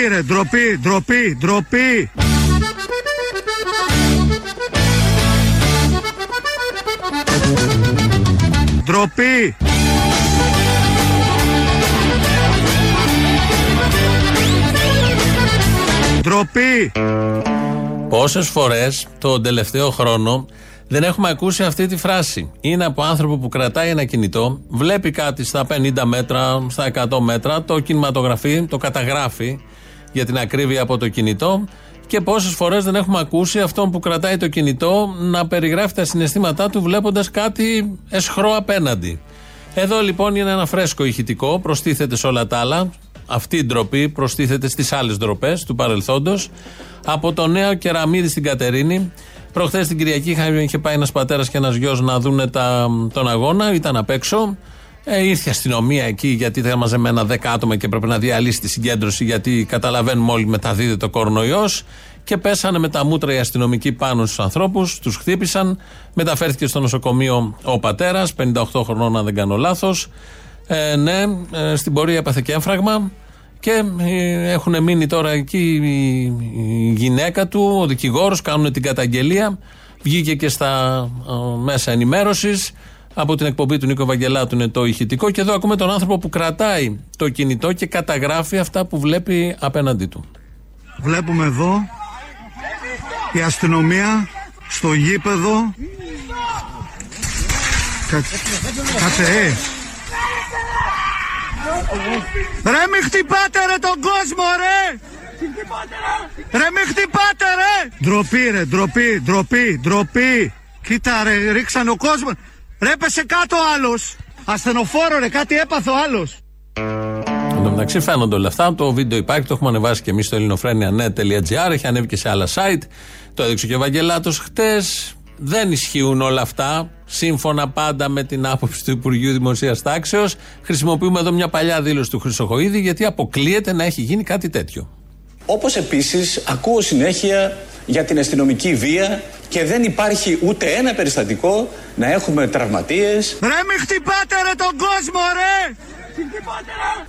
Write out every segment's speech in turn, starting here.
Ντροπή ρε, ντροπή, ντροπή, ντροπή. Ντροπή. Ντροπή. Πόσες φορές τον τελευταίο χρόνο δεν έχουμε ακούσει αυτή τη φράση; Είναι από άνθρωπο που κρατάει ένα κινητό, βλέπει κάτι στα 50 μέτρα, στα 100 μέτρα, το κινηματογραφεί, το καταγράφει για την ακρίβεια από το κινητό και πόσες φορές δεν έχουμε ακούσει αυτόν που κρατάει το κινητό να περιγράφει τα συναισθήματά του βλέποντας κάτι εσχρό απέναντι. Εδώ λοιπόν είναι ένα φρέσκο ηχητικό, προστίθεται σε όλα τα άλλα. Αυτή η ντροπή προστίθεται στις άλλες ντροπές του παρελθόντος. Από το νέο κεραμίδι στην Κατερίνη. Προχθές την Κυριακή είχε πάει ένας πατέρας και ένας γιος να δουν τον αγώνα, ήταν απ' έξω. Ε, ήρθε η αστυνομία εκεί γιατί ήταν μαζεμένα 10 άτομα και έπρεπε να διαλύσει τη συγκέντρωση γιατί καταλαβαίνουμε όλοι μεταδίδεται ο κορονοϊός. Και πέσανε με τα μούτρα οι αστυνομικοί πάνω στους ανθρώπους, τους χτύπησαν. Μεταφέρθηκε στο νοσοκομείο ο πατέρας, 58 χρονών, αν δεν κάνω λάθος. Ε, ναι, ε, στην πορεία έπαθε και έμφραγμα. Και ε, έχουν μείνει τώρα εκεί η γυναίκα του, ο δικηγόρος, κάνουν την καταγγελία. Βγήκε και στα ε, μέσα ενημέρωσης. Από την εκπομπή του Νίκο Βαγγελάτου είναι το ηχητικό. Και εδώ ακούμε τον άνθρωπο που κρατάει το κινητό και καταγράφει αυτά που βλέπει απέναντί του. Βλέπουμε εδώ η αστυνομία στο γήπεδο. Κάτσε, ε. Ρε μη χτυπάτε ρε τον κόσμο ρε! Ρε μη χτυπάτε ρε! Ντροπή ρε, ντροπή, ντροπή, ντροπή. Κοίτα ρε, ρίξαν ο κόσμος. Ρε πέσε κάτω άλλος. Ασθενοφόρο ρε, κάτι έπαθε ο άλλος. Εν τω μεταξύ φαίνονται όλα αυτά. Το βίντεο υπάρχει, το έχουμε ανεβάσει και εμείς στο ελληνοφρένια.net.gr. Έχει ανέβει και σε άλλα site. Το έδειξε και ο Βαγγελάτο χτες. Δεν ισχύουν όλα αυτά. Σύμφωνα πάντα με την άποψη του Υπουργείου Δημοσίας Τάξεως, χρησιμοποιούμε εδώ μια παλιά δήλωση του Χρυσοχοίδη, γιατί αποκλείεται να έχει γίνει κάτι τέτοιο. Όπως επίσης ακούω συνέχεια για την αστυνομική βία και δεν υπάρχει ούτε ένα περιστατικό να έχουμε τραυματίες. Ρε μη χτυπάτε ρε τον κόσμο ρε!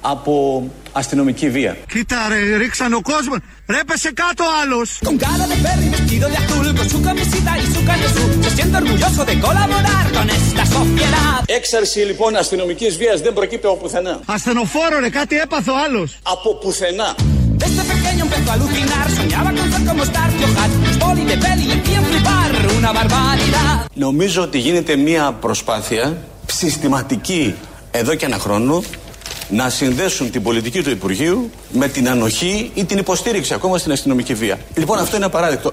Από αστυνομική βία. Κοίτα ρε, ρίξαν ο κόσμος. Ρε πέσε κάτω άλλος. Έξαρση λοιπόν αστυνομικής βίας δεν προκύπτει από πουθενά. Ασθενοφόρο ρε, κάτι έπαθε ο άλλος. Από πουθενά. Desde pequeño empezó a alucinar, soñaba con ser como Stark Johan, Poli de peli le hacían flipar, una barbaridad. Νομίζω ότι γίνεται μια προσπάθεια συστηματική εδώ και ένα χρόνο να συνδέσουν την πολιτική του Υπουργείου με την ανοχή ή την υποστήριξη ακόμα στην αστυνομική βία. Λοιπόν, αυτό είναι απαράδεκτο.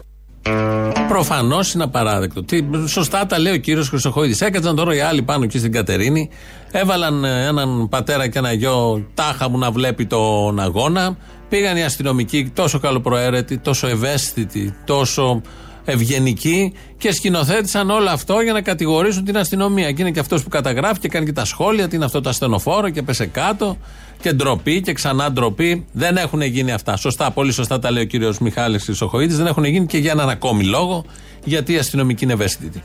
Προφανώς είναι απαράδεκτο. Τι, σωστά τα λέει ο κύριος Χρυσοχοίδης. Έκατσαν τώρα οι άλλοι πάνω εκεί στην Κατερίνη. Έβαλαν ε, έναν πατέρα και ένα γιο τάχα μου να βλέπει τον αγώνα. Πήγαν οι αστυνομικοί τόσο καλοπροαίρετοι, τόσο ευαίσθητοι, τόσο ευγενικοί και σκηνοθέτησαν όλο αυτό για να κατηγορήσουν την αστυνομία. Και είναι και αυτός που καταγράφει και κάνει και τα σχόλια, τι είναι αυτό το ασθενοφόρο και πέσε κάτω και ντροπή και ξανά ντροπή. Δεν έχουν γίνει αυτά. Σωστά, πολύ σωστά τα λέει ο κύριος Μιχάλης Χρυσοχοίδη. Δεν έχουν γίνει και για έναν ακόμη λόγο, γιατί η αστυνομική είναι ευαίσθητη.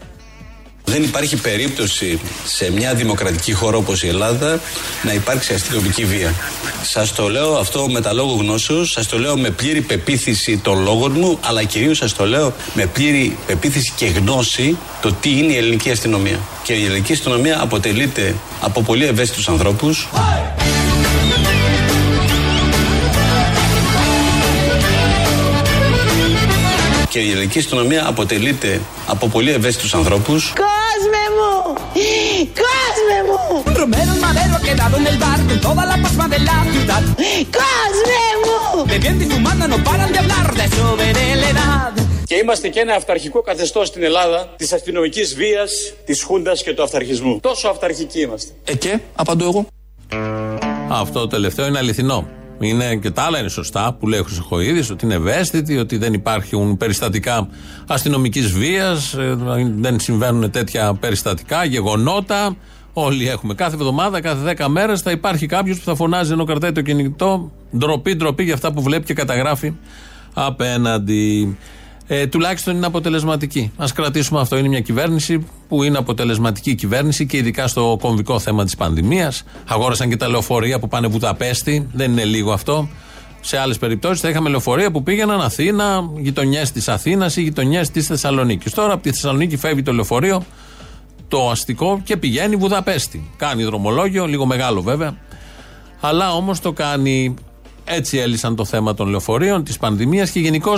Δεν υπάρχει περίπτωση σε μια δημοκρατική χώρα όπως η Ελλάδα να υπάρξει αστυνομική βία. Σας το λέω αυτό με τα λόγω γνώσεως, σας το λέω με πλήρη πεποίθηση των λόγων μου, αλλά κυρίως σας το λέω με πλήρη πεποίθηση και γνώση το τι είναι η ελληνική αστυνομία. Και η ελληνική αστυνομία αποτελείται από πολύ ευαίσθητους ανθρώπους. Και η ελληνική αστυνομία αποτελείται από πολύ ευαίσθητους ανθρώπους. ¡Cosme μου! ¡Cosme μου! Un romero madero ha quedado en el bar con toda la pasma de la ciudad. ¡Cosme μου! Bebiendo y fumando no paran de hablar de su edad. Και είμαστε και ένα αυταρχικό καθεστώς στην Ελλάδα της αστυνομικής βίας, της Χούντας και του αυταρχισμού. Τόσο αυταρχικοί είμαστε. Ε, και, απαντώ εγώ. Αυτό το τελευταίο είναι αληθινό. Είναι και τα άλλα είναι σωστά που λέει ο Χρυσοχοίδης, ότι είναι ευαίσθητοι, ότι δεν υπάρχουν περιστατικά αστυνομικής βίας, δεν συμβαίνουν τέτοια περιστατικά, γεγονότα. Όλοι έχουμε. Κάθε εβδομάδα, κάθε 10 μέρες θα υπάρχει κάποιος που θα φωνάζει ενώ κρατάει το κινητό. Ντροπή, ντροπή για αυτά που βλέπει και καταγράφει απέναντι. Ε, τουλάχιστον είναι αποτελεσματική. Α κρατήσουμε αυτό. Είναι μια κυβέρνηση που είναι αποτελεσματική κυβέρνηση και ειδικά στο κομβικό θέμα της πανδημίας. Αγόρασαν και τα λεωφορεία που πάνε Βουδαπέστη. Δεν είναι λίγο αυτό. Σε άλλες περιπτώσεις θα είχαμε λεωφορεία που πήγαιναν Αθήνα, γειτονιές της Αθήνας ή γειτονιές της Θεσσαλονίκης. Τώρα από τη Θεσσαλονίκη φεύγει το λεωφορείο, το αστικό και πηγαίνει Βουδαπέστη. Κάνει δρομολόγιο, λίγο μεγάλο βέβαια. Αλλά όμως το κάνει έτσι έλυσαν το θέμα των λεωφορείων, της πανδημίας και γενικώ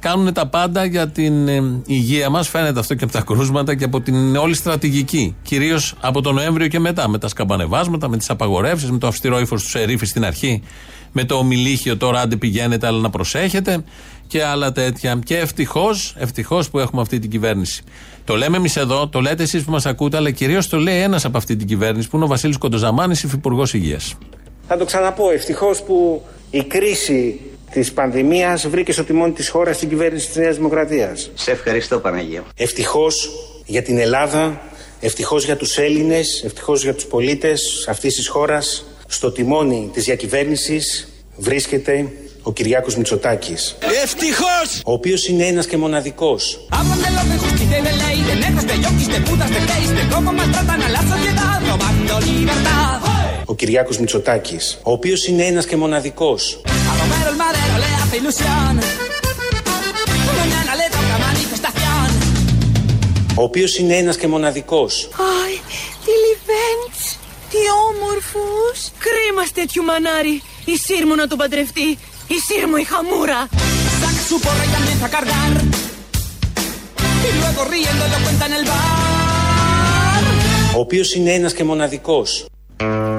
κάνουν τα πάντα για την ε, υγεία μας. Φαίνεται αυτό και από τα κρούσματα και από την όλη στρατηγική. Κυρίως από τον Νοέμβριο και μετά. Με τα σκαμπανεβάσματα, με τις απαγορεύσεις, με το αυστηρό ύφος του Σερίφη στην αρχή, με το ομιλίχιο τώρα άντε πηγαίνετε, αλλά να προσέχετε και άλλα τέτοια. Και ευτυχώς, ευτυχώς που έχουμε αυτή την κυβέρνηση. Το λέμε εμείς εδώ, το λέτε εσείς που μας ακούτε, αλλά κυρίως το λέει ένας από αυτή την κυβέρνηση που είναι ο Βασίλης Κοντοζαμάνης, υφυπουργός υγείας. Θα το ξαναπώ. Ευτυχώς που η κρίση της πανδημίας βρήκε στο τιμόνι της χώρας την κυβέρνηση της Νέας Δημοκρατίας. Σε ευχαριστώ, Παναγία. Ευτυχώς για την Ελλάδα, ευτυχώς για τους Έλληνες, ευτυχώς για τους πολίτες αυτής της χώρας, στο τιμόνι της διακυβέρνησης βρίσκεται ο Κυριάκος Μητσοτάκης. Ευτυχώς! Ο οποίος είναι ένας και μοναδικός. Ο Κυριακό Μητσοτάκης. Ο οποίος είναι ένας και μοναδικός. Ο οποίος είναι ένας και μοναδικός. Αϊ, τι λέμε, Τι όμορφους. Κρίμα τέτοιου ο μανάρι. Η Σύρμου να τον παντρευτεί. Η Σύρμου η χαμούρα. Ο οποίος είναι ένας και μοναδικός.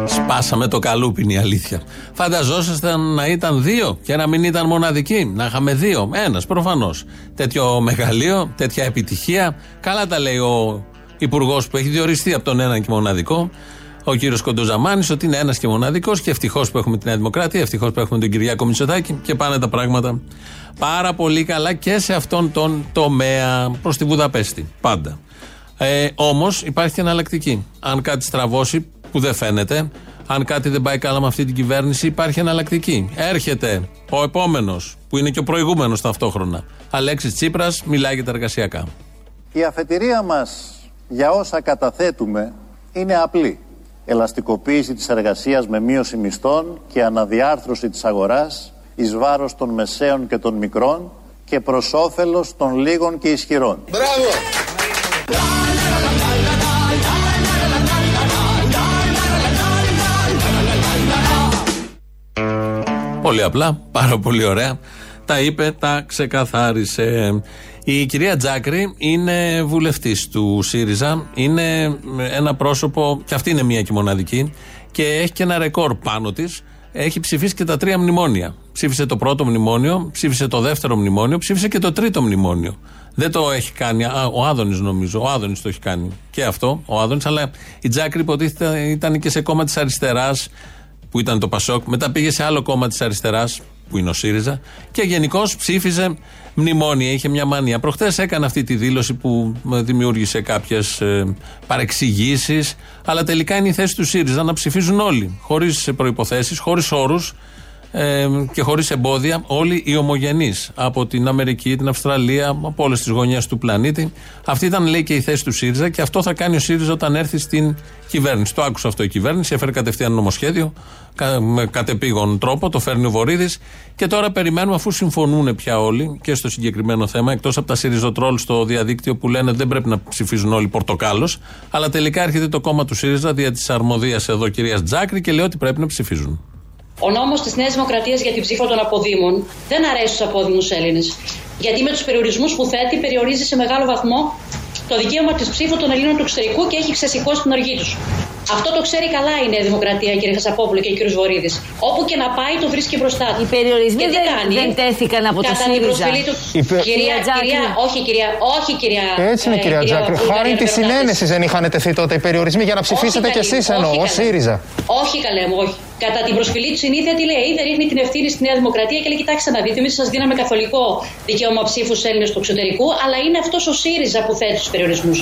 Σπάσαμε το καλούπι, είναι η αλήθεια. Φανταζόσασταν να ήταν δύο και να μην ήταν μοναδική. Να είχαμε δύο. Ένας προφανώς. Τέτοιο μεγαλείο, τέτοια επιτυχία. Καλά τα λέει ο υπουργός που έχει διοριστεί από τον έναν και μοναδικό, ο κύριος Κοντοζαμάνης, ότι είναι ένας και μοναδικός και ευτυχώς που έχουμε τη Νέα Δημοκρατία, ευτυχώς που έχουμε τον Κυριάκο Μητσοτάκη και πάνε τα πράγματα πάρα πολύ καλά και σε αυτόν τον τομέα προς τη Βουδαπέστη. Πάντα. Ε, Όμως υπάρχει και εναλλακτική. Αν κάτι στραβώσει, που δεν φαίνεται, αν κάτι δεν πάει καλά με αυτή την κυβέρνηση, υπάρχει εναλλακτική. Έρχεται ο επόμενος, που είναι και ο προηγούμενος ταυτόχρονα. Αλέξης Τσίπρας, μιλάει για τα εργασιακά. Η αφετηρία μας για όσα καταθέτουμε είναι απλή. Ελαστικοποίηση της εργασίας με μείωση μισθών και αναδιάρθρωση της αγοράς εις βάρος των μεσαίων και των μικρών και προς όφελος των λίγων και ισχυρών. Πολύ απλά, πάρα πολύ ωραία. Τα είπε, τα ξεκαθάρισε. Η κυρία Τζάκρη είναι βουλευτής του ΣΥΡΙΖΑ. Είναι ένα πρόσωπο, και αυτή είναι μία και μοναδική, και έχει και ένα ρεκόρ πάνω της. Έχει ψηφίσει και τα τρία μνημόνια. Ψήφισε το πρώτο μνημόνιο, ψήφισε το δεύτερο μνημόνιο, ψήφισε και το τρίτο μνημόνιο. Δεν το έχει κάνει. Α, ο Άδωνης νομίζω. Ο Άδωνης το έχει κάνει. Και αυτό, ο Άδωνης. Αλλά η Τζάκρη υποτίθεται ήταν και σε κόμμα της αριστεράς που ήταν το Πασόκ, μετά πήγε σε άλλο κόμμα της αριστεράς, που είναι ο ΣΥΡΙΖΑ, και γενικώς ψήφιζε μνημόνια. Είχε μια μανία. Προχθές έκανε αυτή τη δήλωση που δημιούργησε κάποιες παρεξηγήσεις, αλλά τελικά είναι η θέση του ΣΥΡΙΖΑ να ψηφίζουν όλοι, χωρίς προποθέσει, χωρίς όρους ε, και χωρίς εμπόδια, όλοι οι ομογενείς από την Αμερική, την Αυστραλία, από όλες τις γωνιές του πλανήτη. Αυτή ήταν, λέει, και η θέση του ΣΥΡΙΖΑ και αυτό θα κάνει ο ΣΥΡΙΖΑ όταν έρθει στην κυβέρνηση. Το άκουσε αυτό η κυβέρνηση, έφερε κατευθείαν νομοσχέδιο με κατεπήγον τρόπο, το φέρνει ο Βορύδης και τώρα περιμένουμε αφού συμφωνούν πια όλοι και στο συγκεκριμένο θέμα, εκτός από τα ΣΥΡΙΖΟΤΡΟΛ στο διαδίκτυο που λένε δεν πρέπει να ψηφίζουν όλοι Πορτοκάλος, αλλά τελικά έρχεται το κόμμα του ΣΥΡΙΖΑ δια της αρμοδίας εδώ κυρίας Τζάκρη και λέει ότι πρέπει να ψηφίζουν. Ο νόμος της Νέας Δημοκρατίας για την ψήφο των αποδήμων δεν αρέσει στους απόδημους Έλληνες. Γιατί με τους περιορισμούς που θέτει, περιορίζει σε μεγάλο βαθμό το δικαίωμα της ψήφου των Ελλήνων του εξωτερικού και έχει ξεσηκώσει την οργή τους. Αυτό το ξέρει καλά η Νέα Δημοκρατία, κύριε Χασαπόπουλο και κύριος Βορύδης. Όπου και να πάει, το βρίσκει μπροστά του. Οι περιορισμοί Και τι δεν, κάνει; δεν τέθηκαν από το Κατά την ΣΥΡΙΖΑ. προσφυλή του. Είπε- Κυρία, Τζάκρη. κυρία, όχι κυρία, όχι κυρία. Έτσι είναι, ε, κυρία Τζάκρη. Βούλγαρη Χάρη της Ευρωβουλευτή. συνένεσης δεν είχαν τεθεί τότε οι περιορισμοί για να ψηφίσετε Όχι, κι καλέ εσείς μου, εννοώ, όχι, ω καλέ μου. ΣΥΡΙΖΑ. Όχι, καλέ μου, όχι. Κατά την προσφυλή του συνήθεια τι λέει, δεν ρίχνει την ευθύνη στη Νέα Δημοκρατία και λέει: Κοιτάξτε να δείτε, εμείς σας δίναμε καθολικό δικαίωμα ψήφους στου Έλληνες του εξωτερικού, αλλά είναι αυτός ο ΣΥΡΙΖΑ που θέτει τους περιορισμούς.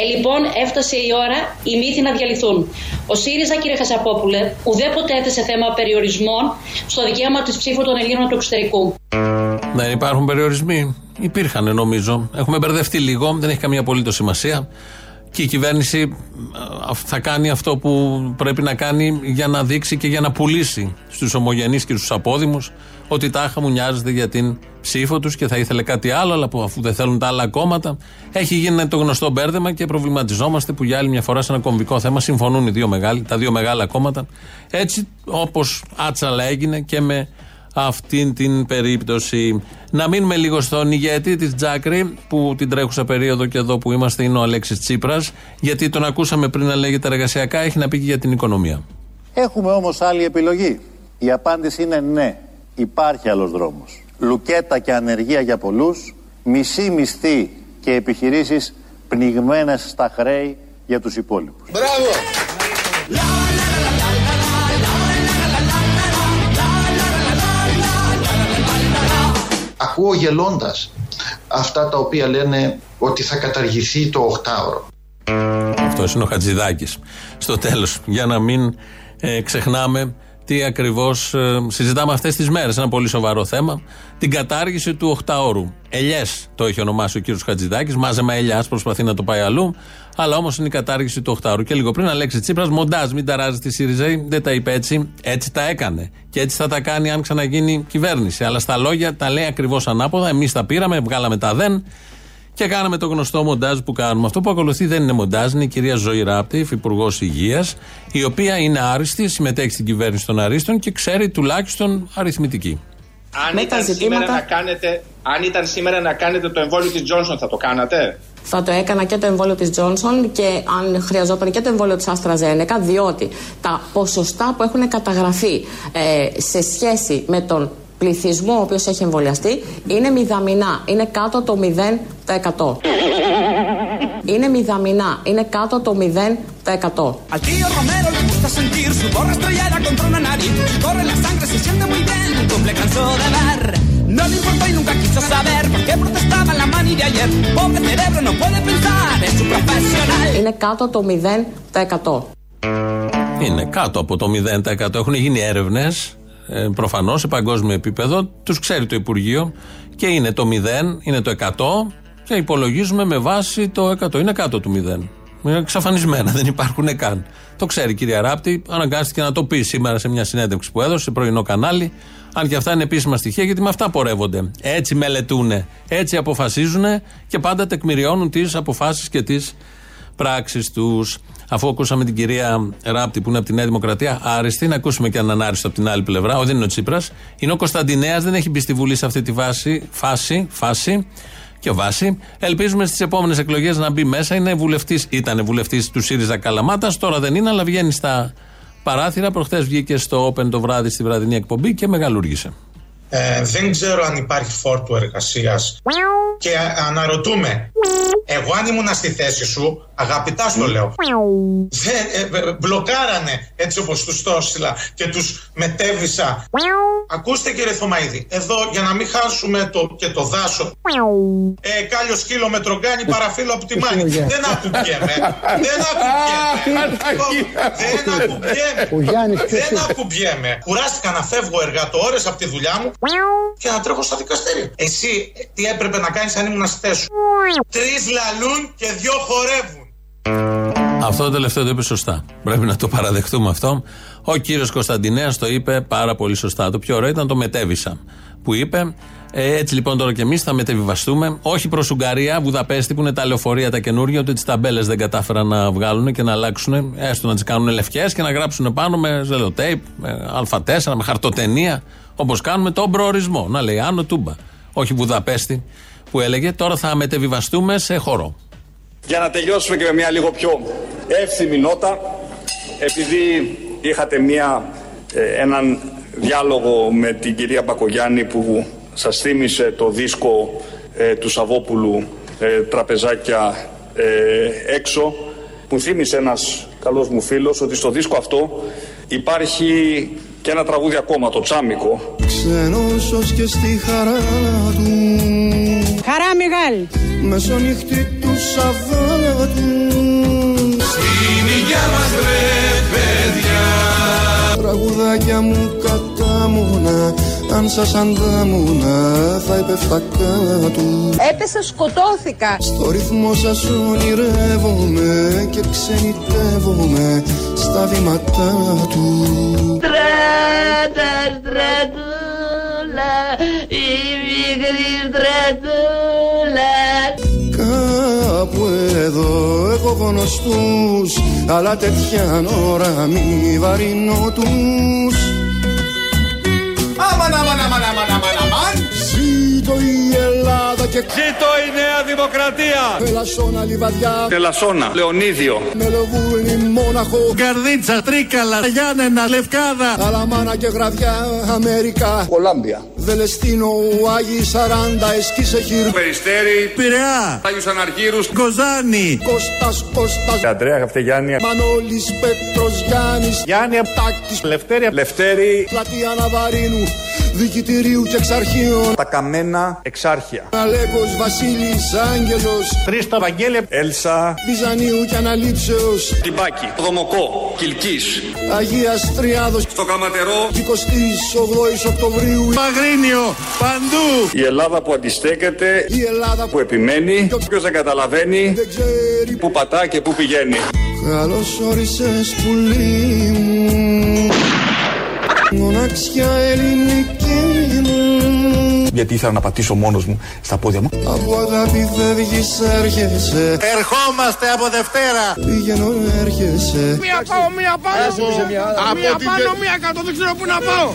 Ε, λοιπόν, έφτασε η ώρα οι μύθοι να διαλυθούν. Ο ΣΥΡΙΖΑ, κύριε Χασαπόπουλε, ουδέποτε έθεσε θέμα περιορισμών στο δικαίωμα της ψήφου των Ελλήνων του εξωτερικού. Δεν υπάρχουν περιορισμοί. Υπήρχαν νομίζω. Έχουμε μπερδευτεί λίγο, δεν έχει καμία απολύτως σημασία. Και η κυβέρνηση ε, θα κάνει αυτό που πρέπει να κάνει για να δείξει και για να πουλήσει στους ομογενείς και στους απόδημους ότι τάχα μου νοιάζεται για την ψήφο τους και θα ήθελε κάτι άλλο, αλλά που αφού δεν θέλουν τα άλλα κόμματα, έχει γίνει το γνωστό μπέρδεμα και προβληματιζόμαστε που για άλλη μια φορά σε ένα κομβικό θέμα συμφωνούν οι δύο μεγάλοι, τα δύο μεγάλα κόμματα. Έτσι, όπως άτσαλα έγινε και με αυτήν την περίπτωση. Να μείνουμε λίγο στον ηγέτη της Τζάκρη, που την τρέχουσα περίοδο και εδώ που είμαστε είναι ο Αλέξης Τσίπρας, γιατί τον ακούσαμε πριν να λέγεται εργασιακά, έχει να πει και για την οικονομία. Έχουμε όμως άλλη επιλογή. Η απάντηση είναι ναι. Υπάρχει άλλος δρόμος. Λουκέτα και ανεργία για πολλούς, μισή μισθή και επιχειρήσεις πνιγμένες στα χρέη για τους υπόλοιπους. Μπράβο! Ακούω γελώντας αυτά τα οποία λένε ότι θα καταργηθεί το οχτάωρο. Αυτός είναι ο Χατζηδάκης. Στο τέλος, για να μην ε, ξεχνάμε τι ακριβώς ε, συζητάμε αυτές τις μέρες. Ένα πολύ σοβαρό θέμα. Την κατάργηση του 8ωρου. Ελιές το έχει ονομάσει ο κύριος Χατζηδάκης. Μάζεμα ελιάς προσπαθεί να το πάει αλλού. Αλλά όμως είναι η κατάργηση του 8ωρου. Και λίγο πριν, Αλέξης Τσίπρας, μοντάζ, μην ταράζει τη ΣΥΡΙΖΑ. Δεν τα είπε έτσι. Έτσι τα έκανε. Και έτσι θα τα κάνει αν ξαναγίνει κυβέρνηση. Αλλά στα λόγια τα λέει ακριβώς ανάποδα. Εμείς τα πήραμε, βγάλαμε τα δεν. Και κάναμε το γνωστό μοντάζ που κάνουμε. Αυτό που ακολουθεί δεν είναι μοντάζ, είναι η κυρία Ζωή Ράπτη, υφυπουργό Υγείας, η οποία είναι άριστη, συμμετέχει στην κυβέρνηση των Αρίστων και ξέρει τουλάχιστον αριθμητική. Αν Με ήταν, τα σήμερα ζητήματα- να κάνετε, αν ήταν σήμερα να κάνετε το εμβόλιο της Johnson θα το κάνατε; Θα το έκανα και το εμβόλιο της Johnson και αν χρειαζόταν και το εμβόλιο της AstraZeneca διότι τα ποσοστά που έχουν καταγραφεί ε, σε σχέση με τον πληθυσμού ο οποίος έχει εμβολιαστεί είναι μηδαμινά, είναι κάτω το 0%. Είναι μηδαμινά, είναι κάτω το 0%. No le importó y nunca quiso saber por qué protestaba la Είναι κάτω το 0%. Είναι κάτω από το 0%. Έχουν γίνει έρευνες ε, προφανώς σε παγκόσμιο επίπεδο. Τους ξέρει το Υπουργείο και είναι το 0, είναι το 100 και υπολογίζουμε με βάση το 100. Είναι κάτω του 0. Είναι εξαφανισμένα, δεν υπάρχουν καν. Το ξέρει η κυρία Ράπτη, αναγκάστηκε να το πει σήμερα σε μια συνέντευξη που έδωσε σε πρωινό κανάλι. Αν και αυτά είναι επίσημα στοιχεία, γιατί με αυτά πορεύονται. Έτσι μελετούν, έτσι αποφασίζουν και πάντα τεκμηριώνουν τις αποφάσεις και τις πράξεις τους. Αφού ακούσαμε την κυρία Ράπτη που είναι από τη Νέα Δημοκρατία, άριστη, να ακούσουμε και έναν άριστο από την άλλη πλευρά. Ο, δεν είναι ο Τσίπρας. Είναι ο Κωνσταντινέας, δεν έχει μπει στη Βουλή σε αυτή τη βάση, φάση, φάση και βάση. Ελπίζουμε στις επόμενες εκλογές να μπει μέσα. Είναι βουλευτής, ήταν βουλευτής του ΣΥΡΙΖΑ Καλαμάτας, τώρα δεν είναι, αλλά βγαίνει στα παράθυρα. Προχθές βγήκε στο Open το βράδυ στη βραδινή εκπομπή και μεγαλούργησε. Ε, δεν ξέρω αν υπάρχει φόρτου εργασίας. Και α- αναρωτούμε, εγώ αν ήμουν στη θέση σου, αγαπητά στο λέω, δεν, ε, ε, μπλοκάρανε έτσι όπως τους το έστειλα και τους μετέβησα. Ακούστε κύριε Θωμαίδη, εδώ για να μην χάσουμε το, και το δάσο, ε, κάλιο σκύλο με τρογκάνι παραφύλλο από τη μάνη. δεν ακουμπιέμαι. δεν ακουμπιέμαι. δεν ακουμπιέμαι. δεν ακουμπιέμαι. Κουράστηκα να φεύγω εργατόρες από τη δουλειά μου και να τρέχω στα δικαστήρια. Εσύ ε, τι έπρεπε να κάνεις αν ήμουν στη θέση σου; Τρεις λαλούν και δυο χορεύουν. Αυτό το τελευταίο το είπε σωστά. Πρέπει να το παραδεχτούμε αυτό. Ο κύριος Κωνσταντινέας το είπε πάρα πολύ σωστά. Το πιο ωραίο ήταν το μετέβησα που είπε. Ε, έτσι λοιπόν τώρα και εμείς θα μετεβιβαστούμε. Όχι προς Ουγγαρία, Βουδαπέστη που είναι τα λεωφορεία τα καινούργια, ότι τις ταμπέλες δεν κατάφεραν να βγάλουν και να αλλάξουν. Έστω να τις κάνουν λευκές και να γράψουν πάνω με ζελοτέιπ, με Α4, με χαρτοτενία. Όπως κάνουμε τον προορισμό. Να λέει Άνω Τούμπα. Όχι Βουδαπέστη που έλεγε. Τώρα θα μετεβιβαστούμε σε χώρο. Για να τελειώσουμε και με μια λίγο πιο εύθυμη νότα, επειδή είχατε μια, ε, έναν διάλογο με την κυρία Μπακογιάννη που σας θύμισε το δίσκο ε, του Σαββόπουλου ε, «Τραπεζάκια ε, έξω», μου θύμισε ένας καλός μου φίλος ότι στο δίσκο αυτό υπάρχει και ένα τραγούδι ακόμα, το «Τσάμικο», Ξένος και στη χαρά του. Χαρά μεγάλη Μεσονύχτη του Σαββάτου. Στην υγειά μας ρε παιδιά. Τραγουδάκια μου κατάμουνα Αν σας αντάμουνα θα έπεφτα κάτω. Έπεσα σκοτώθηκα. Στο ρυθμό σας ονειρεύομαι Και ξενιτεύομαι Στα βήματά του. Τρέντες τρέντουλα στρατούλα, η μικρή στρατούλα. Κάπου εδώ έχω γνωστούς Αλλά τέτοια ώρα μη βαρύνω τους Αμαν, αμαν, αμαν, αμαν, αμαν, αμαν. Ζήτω η Ελλάδα και Ζήτω η Νέα Δημοκρατία. Ελασσόνα λιβαδιά Τελασσόνα, Λεωνίδιο, Μελοβούνι, Μόναχο Καρδίτσα, Τρίκαλα, Γιάννενα, Λευκάδα. Αλαμάνα και Γραδιά, Αμερικά Κολάμπια, Δελεστίνο, Άγιοι Σαράντα, Εσκίσεχυρ Περιστέρη, Πειραιά, Άγιους Αναργύρους, Κοζάνη. Κώστας, Κώστας. Αντρέα Χαυτεγιάννη, Μανώλης, Πέτρος, Γιάννης. Γιάννη. Τάκης, Λευτέρη. Λευτέρη, Πλατεία Ναβαρίνου Δικητηρίου και Εξαρχείων. Τα καμένα εξάρχεια, Αλέκος, Βασίλης, Άγγελος. Χρήστο Βαγγέλη Έλσα, Βυζανίου και Αναλήψεως. Τυμπάκη, Δομοκό, Κιλκής, Αγίας Τριάδος. Στο Καματερό, 28ης Οκτωβρίου. Παγρίνιο, παντού. η Ελλάδα που αντιστέκεται, Η Ελλάδα που επιμένει, ποιος δεν καταλαβαίνει, δεν ξέρει. που πατά και που πηγαίνει. Καλώς όρισες πουλί μου Μοναξιά ελληνική μου Γιατί ήθελα να πατήσω μόνος μου στα πόδια μου. Από αγάπη φεύγεις έρχεσαι Ερχόμαστε από Δευτέρα. Πηγαίνω έρχεσαι Μία πάω, μία πάω. Μία πάνω, μία κάτω, δεν ξέρω πού να πάω.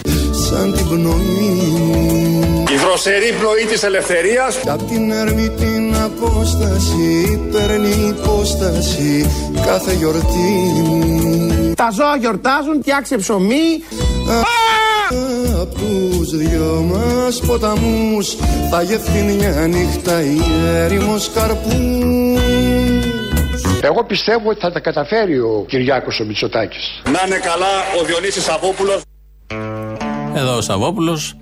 Σαν την πνοή μου Η δροσερή πνοή της ελευθερίας Κι απ' την έρμη την απόσταση Παίρνει υπόσταση κάθε γιορτή μου Τα ζώα γιορτάζουν, φτιάξε ψωμί. Απ' τους δυο μας ποταμούς Θα γευθεί μια νύχτα η έρημος καρπούς Εγώ πιστεύω ότι θα τα καταφέρει ο Κυριάκος ο Μητσοτάκης. Να είναι καλά ο Διονύσης Σαββόπουλος. Εδώ ο Σαββόπουλος.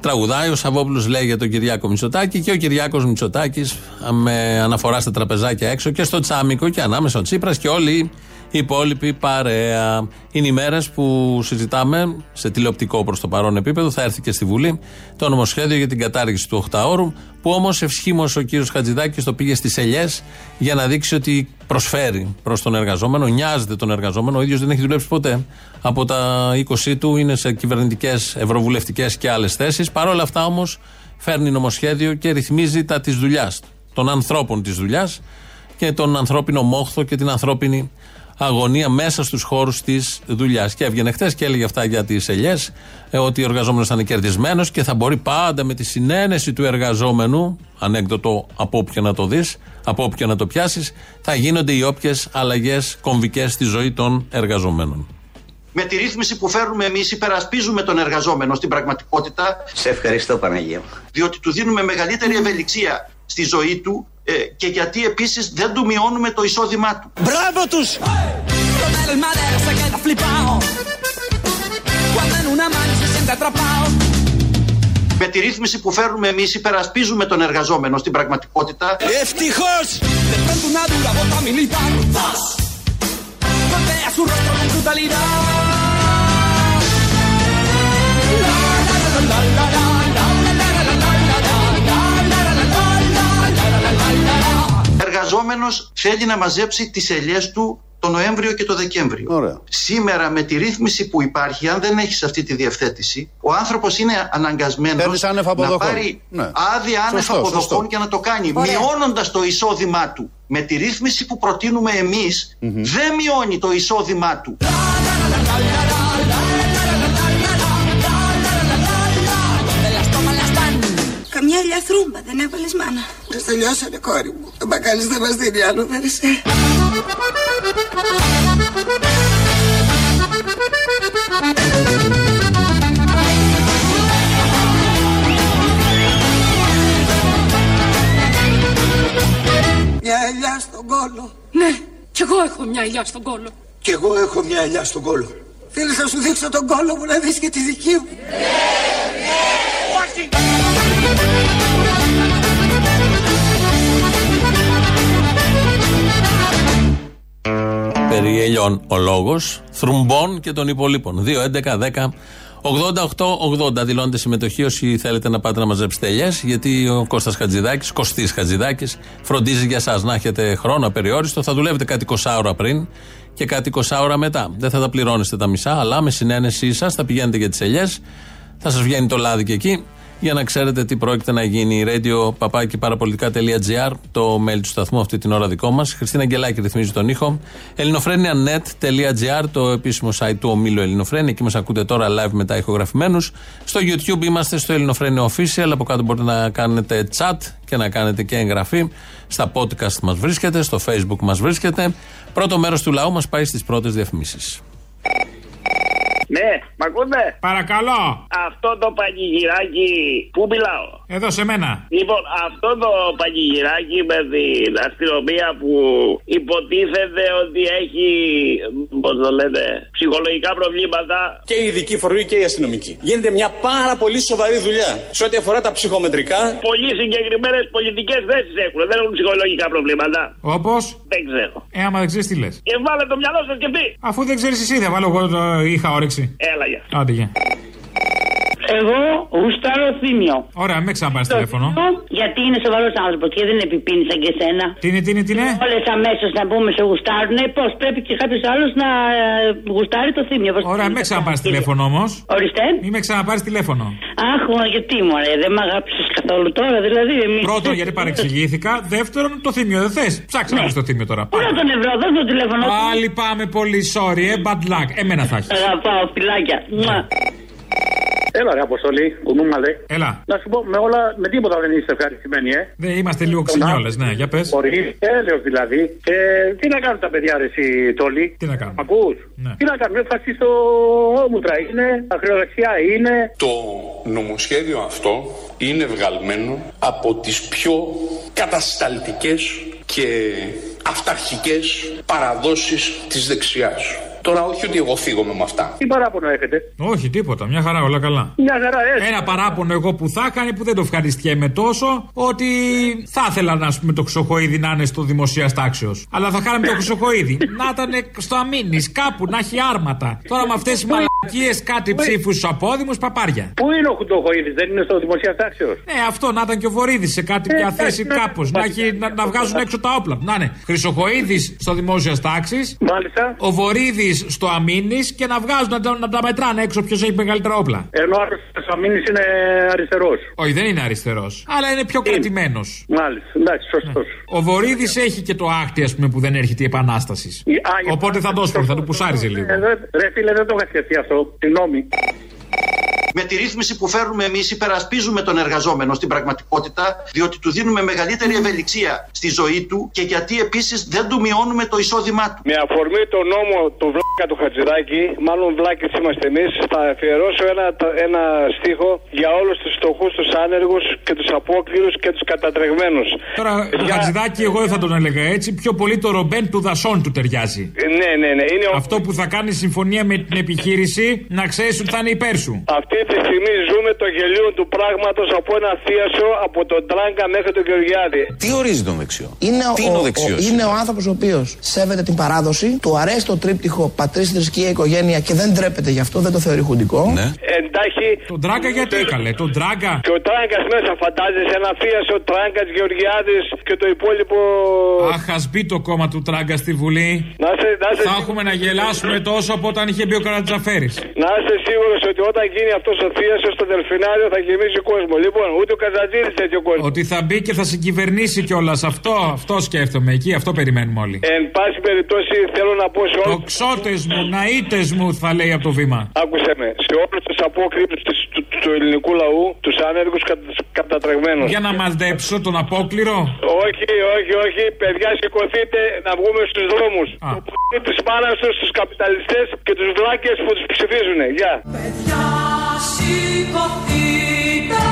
Τραγουδάει, ο Σαββόπουλος λέει για τον Κυριάκο Μητσοτάκη και ο Κυριάκος Μητσοτάκης με αναφορά στα τραπεζάκια έξω και στο Τσάμικο και ανάμεσα ο Τσίπρας και όλοι οι υπόλοιποι παρέα. Είναι οι μέρες που συζητάμε σε τηλεοπτικό προς το παρόν επίπεδο. Θα έρθει και στη Βουλή το νομοσχέδιο για την κατάργηση του 8ωρου. Που όμως ευσχήμως ο κύριος Χατζηδάκης το πήγε στις ελιές για να δείξει ότι προσφέρει προς τον εργαζόμενο, νοιάζεται τον εργαζόμενο. Ο ίδιος δεν έχει δουλέψει ποτέ. Από τα 20 του είναι σε κυβερνητικές, ευρωβουλευτικές και άλλες θέσεις. Παρ' όλα αυτά όμως φέρνει νομοσχέδιο και ρυθμίζει τα της δουλειάς, των ανθρώπων της δουλειάς και τον ανθρώπινο μόχθο και την ανθρώπινη αγωνία μέσα στους χώρους της δουλειάς. Και έβγαινε χθες και έλεγε αυτά για τις ελιές, ότι ο εργαζόμενο θα είναι κερδισμένος και θα μπορεί πάντα με τη συνένεση του εργαζόμενου, ανέκδοτο από όποιο να το δεις, από όποιο να το πιάσεις, θα γίνονται οι όποιες αλλαγές κομβικές στη ζωή των εργαζομένων. Με τη ρύθμιση που φέρνουμε εμείς, υπερασπίζουμε τον εργαζόμενο στην πραγματικότητα, Σε ευχαριστώ Παναγία μου. διότι του δίνουμε μεγαλύτερη ευελιξία στη ζωή του ε, και γιατί επίσης δεν του μειώνουμε το εισόδημά του. Μπράβο τους! Con el madero se queda flipado. Cuando en una mano se siente atrapado. Με τη ρύθμιση που φέρνουμε εμείς υπερασπίζουμε τον εργαζόμενο στην πραγματικότητα Ευτυχώς! De la. εργαζόμενος θέλει να μαζέψει τις ελιές του το Νοέμβριο και το Δεκέμβριο. Ωραία. Σήμερα με τη ρύθμιση που υπάρχει, αν δεν έχεις αυτή τη διευθέτηση, ο άνθρωπος είναι αναγκασμένος Παίρνεις άνευ να αποδοχών. πάρει Ναι. άδεια άνευ Σωστό, αποδοχών σωστό. και να το κάνει, Ωραία. μειώνοντας το εισόδημά του. Με τη ρύθμιση που προτείνουμε εμείς, δεν μειώνει το εισόδημά του. Καμιά ελιά θρούμπα δεν έβαλες μάνα. Μας τελειώσανε κόρη μου. Ο μπακάλις δεν μας δίνει άλλο δέρεσαι. Μια ελιά στον κόλο. Ναι, κι εγώ έχω μια ελιά στον κόλο. Κι εγώ έχω μια ελιά στον κόλο. Θέλεις να σου δείξω τον κόλο μου να δεις και τη δική μου. Περί ελιών ο λόγος, θρουμπών και των υπολείπων. 2, 11, 10, 88, 80. Δηλώνετε συμμετοχή όσοι θέλετε να πάτε να μαζέψετε ελιές, γιατί ο Κώστας Χατζηδάκης, Κωστής Χατζηδάκης, φροντίζει για εσά να έχετε χρόνο απεριόριστο. Θα δουλεύετε κάτι 20 ώρα πριν και κάτι 20 ώρα μετά. Δεν θα τα πληρώνεστε τα μισά, αλλά με συνένεσή σας θα πηγαίνετε για τις ελιές, θα σας βγαίνει το λάδι και εκεί για να ξέρετε τι πρόκειται να γίνει. Radio παπάκι παραπολιτικά.gr, το mail του σταθμού αυτή την ώρα δικό μας. Χριστίνα Αγγελάκη ρυθμίζει τον ήχο. ελληνοφρένια.net.gr, το επίσημο site του ομίλου Ελληνοφρένια. Εκεί μας ακούτε τώρα live μετά ηχογραφημένους. Στο YouTube είμαστε στο Ελληνοφρένια Official. Από κάτω μπορείτε να κάνετε chat και να κάνετε και εγγραφή. Στα podcast μας βρίσκεται, στο Facebook μας βρίσκεται. Πρώτο μέρος του λαού μας πάει στις πρώτες διαφημίσεις. Ναι, μ' ακούτε; Παρακαλώ. Αυτό το πανηγυράκι. Πού μιλάω; Εδώ σε μένα. Λοιπόν, αυτό το πανηγυράκι με την αστυνομία που υποτίθεται ότι έχει. Πώς το λέτε, ψυχολογικά προβλήματα. Και η ειδική φορμή και η αστυνομική. Γίνεται μια πάρα πολύ σοβαρή δουλειά σε ό,τι αφορά τα ψυχομετρικά. Πολύ συγκεκριμένες πολιτικές θέσεις έχουν. Δεν έχουν ψυχολογικά προβλήματα. Όπως; Δεν ξέρω. Ε, άμα δεν ξέρεις τι λες. Και βάλε το μυαλό σας και πει. Αφού δεν ξέρεις εσύ, θα βάλω εγώ το είχα όρεξη. Έλα για. Άντε, γεια. Εγώ γουστάρω θύμιο. Ωραία, μην ξαναπάρει τηλέφωνο. Γιατί είναι σοβαρός άνθρωπος και δεν επιπίνει σαν και σένα. Τι είναι, τι είναι, τι είναι; Όλες αμέσως να πούμε σε γουστάρουν. Πώς πρέπει και κάποιος άλλος να ε, γουστάρει το θύμιο. Πώς Ωραία, μην ξαναπάρει τηλέφωνο όμως. Ορίστε. Μην με ξαναπάρεις τηλέφωνο. Αχ, μα γιατί μου δεν με αγάπησες καθόλου τώρα, δηλαδή. Εμείς... Πρώτον, γιατί παρεξηγήθηκα. Δεύτερον, το θύμιο δεν θες. Ψάξε να βρει το θύμιο τώρα. Πού να τον ευρώ, δώσ' το τηλέφωνο. Πάλι πάμε πολύ, sorry, ε, bad luck. Εμένα θα έχεις. Αγαπάω, φυλάκια. Μουα. Έλα, ρε Αποστολή, κουνούμαλε. Έλα. Να σου πω, με όλα, με τίποτα δεν είστε ευχαριστημένοι, ε. Δεν είμαστε λίγο ξυνιόλε, ναι, για πες. Μπορεί, έλεος δηλαδή. Και τι να κάνουν τα παιδιά, ρε, εσύ, Τόλι; Τι να κάνουν; Ακούς; Ναι. Τι να κάνουν, φασίστο όμουτρα είναι, ακροδεξιά είναι. Το νομοσχέδιο αυτό είναι βγαλμένο από τις πιο κατασταλτικές και αυταρχικές παραδόσεις της δεξιάς. Τώρα όχι ότι εγώ φύγομαι με αυτά. Τι παράπονο έχετε; Όχι, τίποτα. Μια χαρά, όλα καλά. Μια χαρά, έτσι. Ένα παράπονο εγώ που θα έκανε που δεν το ευχαριστιέμαι τόσο ότι θα ήθελα να πούμε το Χρυσοχοίδη να είναι στο δημοσία τάξεω. Αλλά θα χάραμε το Χρυσοχοίδη. να ήταν στο αμήνης, κάπου, να έχει άρματα. Τώρα με αυτές τις μαλακίες κάτι ψήφους στους απόδημους παπάρια. Πού είναι ο Κουτοχοίδης, δεν είναι στο δημοσία τάξεω. Ναι, αυτό να ήταν και ο Βορύδης σε κάτι μια θέση κάπως. Να, έχει- να, να βγάζουν έξω τα όπλα. Να είναι Χρυσοχοίδης στο δημόσια τάξη. Μάλιστα. Ο Βορύδης στο αμήνης και να βγάζουν να, τα- να τα μετράνε έξω ποιος έχει μεγαλύτερα όπλα. Ενώ ο άλλο Αμήνης είναι αριστερός. Όχι, δεν είναι αριστερός. Αλλά είναι πιο κρατημένος. Μάλιστα, εντάξει, σωστός. Ο Βορύδης έχει και το άχτη, ας πούμε, που δεν έρχεται η επανάστασης. Οπότε θα το έσπρωχε, θα του πουσάριζε λίγο. Ε, δε- Ρε φίλε, δεν το είχα σκεφτεί αυτό. Συγγνώμη. Με τη ρύθμιση που φέρνουμε εμείς, υπερασπίζουμε τον εργαζόμενο στην πραγματικότητα, διότι του δίνουμε μεγαλύτερη ευελιξία στη ζωή του και γιατί επίσης δεν του μειώνουμε το εισόδημά του. Με αφορμή το νόμο του βλάκα του Χατζηδάκη, μάλλον βλάκες είμαστε εμείς, θα αφιερώσω ένα, ένα στίχο για όλους τους φτωχούς, τους άνεργους και τους απόκληρους και τους κατατρεγμένους. Τώρα, το Χατζηδάκι, εγώ δεν θα τον έλεγα έτσι. Πιο πολύ το ρομπέν του δασών του ταιριάζει. Ναι, ναι, ναι. Είναι ο... Αυτό που θα κάνει συμφωνία με την επιχείρηση, να ξέρεις ότι θα είναι υπέρ σου. Αυτή τη στιγμή ζούμε το γελίο του πράγματος από ένα θίασο από τον Τράγκα μέχρι τον Γεωργιάδη. Τι ορίζει τον δεξιό; Είναι Τι ο, είναι ο ο- δεξιός. είναι; ο άνθρωπος ο οποίος σέβεται την παράδοση, του αρέσει το τρίπτυχο πατρί, θρησκεία, οικογένεια και δεν τρέπεται γι' αυτό, δεν το θεωρεί χουντικό. Ναι. Εντάχει. Τον Τράγκα γιατί έκαλε, τον Τράγκα; Και ο Τράγκας μέσα φαντάζεσαι ένα θίασο, Τράγκας, Γεωργιάδης και το υπόλοιπο. Αχ, ας μπει το κόμμα του Τράγκα στη Βουλή. Να σε, να σε... Θα έχουμε να γελάσουμε τόσο από όταν είχε μπει ο Καρατζαφέρης. Να είστε σίγουρος ότι όταν γίνει αυτός ο θίασο στο Δελφινάριο θα γεμίσει κόσμο. Λοιπόν, ούτε ο Καζατζήρη τέτοιο κόσμο. Ότι θα μπει και θα συγκυβερνήσει κιόλας. Αυτό, αυτό σκέφτομαι εκεί, αυτό περιμένουμε όλοι. Εν πάση περιπτώσει θέλω να πω σε όλου. Τοξότε μου, ναΐτες μου, θα λέει από το βήμα. Άκουσε με, σε όλους τους απόκρυπτου του, του, του ελληνικού λαού, τους άνεργους κατα, κατατρεγμένου. Για να μαζδέψω τον απόκληρο. Όχι, όχι, όχι, παιδιά, σηκωθείτε να βγούμε στους δρόμους. Της μάνα τους, στου καπιταλιστές και τους βλάκες που τους ψηφίζουν. Γεια. Σηκωθείτε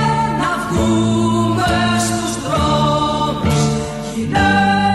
να βγούμε στους δρόμους Γυναίκες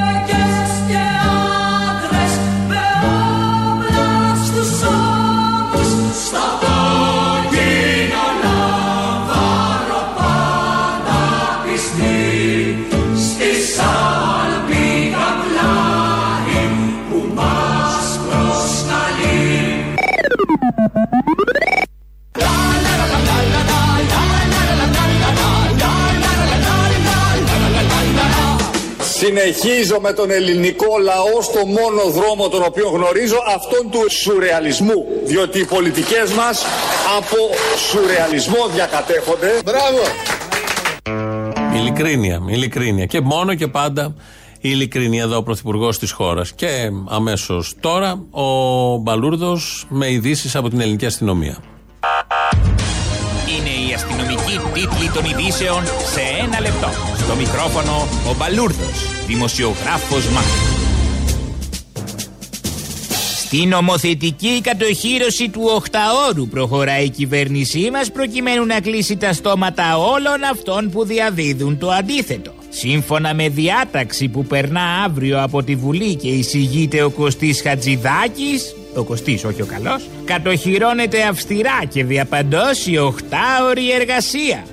συνεχίζω με τον ελληνικό λαό στο μόνο δρόμο τον οποίο γνωρίζω, αυτόν του σουρεαλισμού. Διότι οι πολιτικές μας από σουρεαλισμό διακατέχονται. Μπράβο! Ειλικρίνεια, ειλικρίνεια. Και μόνο και πάντα η ειλικρίνεια εδώ ο Πρωθυπουργός της χώρας. Και αμέσως τώρα ο Μπαλούρδος με ειδήσεις από την ελληνική αστυνομία. Τίτλη των ειδήσεων σε ένα λεπτό. Στο μικρόφωνο ο Μπαλούρδος, δημοσιογράφος Μάρκο. Στην νομοθετική κατοχήρωση του οχταώρου προχωράει η κυβέρνησή μας προκειμένου να κλείσει τα στόματα όλων αυτών που διαδίδουν το αντίθετο. Σύμφωνα με διάταξη που περνά αύριο από τη Βουλή και εισηγείται ο Κωστής Χατζηδάκης, ο Κωστής όχι ο καλός, κατοχυρώνεται αυστηρά και διαπαντός η οχτάωρη εργασία.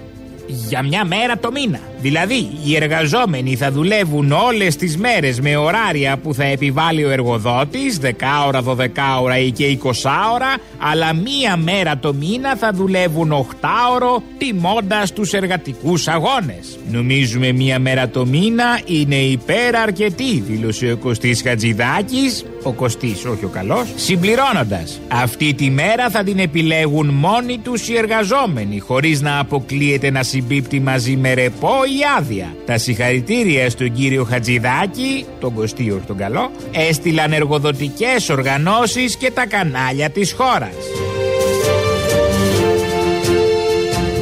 Για μια μέρα το μήνα. Δηλαδή, οι εργαζόμενοι θα δουλεύουν όλες τις μέρες με ωράρια που θα επιβάλλει ο εργοδότης, 10 ώρα, 12 ώρα ή και 20 ώρα, αλλά μία μέρα το μήνα θα δουλεύουν 8 ώρο τιμώντας τους εργατικούς αγώνες. Νομίζουμε μία μέρα το μήνα είναι υπέρα αρκετή, δήλωσε ο Κωστής Χατζηδάκης, ο Κωστής όχι ο καλός, συμπληρώνοντας. Αυτή τη μέρα θα την επιλέγουν μόνοι τους οι εργαζόμενοι, χωρίς να αποκλείεται να συμπίπτει μαζί με ρεπό ή άδεια. Τα συγχαρητήρια στον κύριο Χατζηδάκη, τον Κωστίορ τον καλό, έστειλαν εργοδοτικές οργανώσεις και τα κανάλια της χώρας.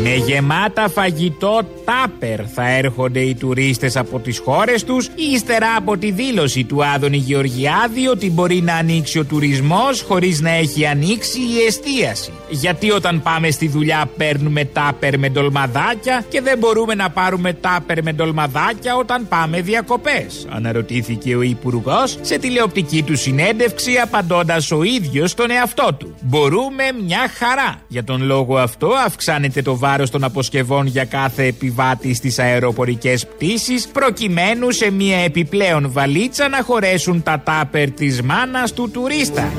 Με γεμάτα φαγητό τάπερ θα έρχονται οι τουρίστες από τις χώρες τους ύστερα από τη δήλωση του Άδωνη Γεωργιάδη ότι μπορεί να ανοίξει ο τουρισμός χωρίς να έχει ανοίξει η εστίαση. Γιατί όταν πάμε στη δουλειά παίρνουμε τάπερ με ντολμαδάκια και δεν μπορούμε να πάρουμε τάπερ με ντολμαδάκια όταν πάμε διακοπές. Αναρωτήθηκε ο υπουργός σε τηλεοπτική του συνέντευξη απαντώντας ο ίδιος στον εαυτό του. Μπορούμε μια χαρά. Για τον λόγο αυτό αυξάνεται το βάρος των αποσκευών για κάθε επιβάτη στις αεροπορικές πτήσεις προκειμένου σε μια επιπλέον βαλίτσα να χωρέσουν τα τάπερ της μάνας του τουρίστα.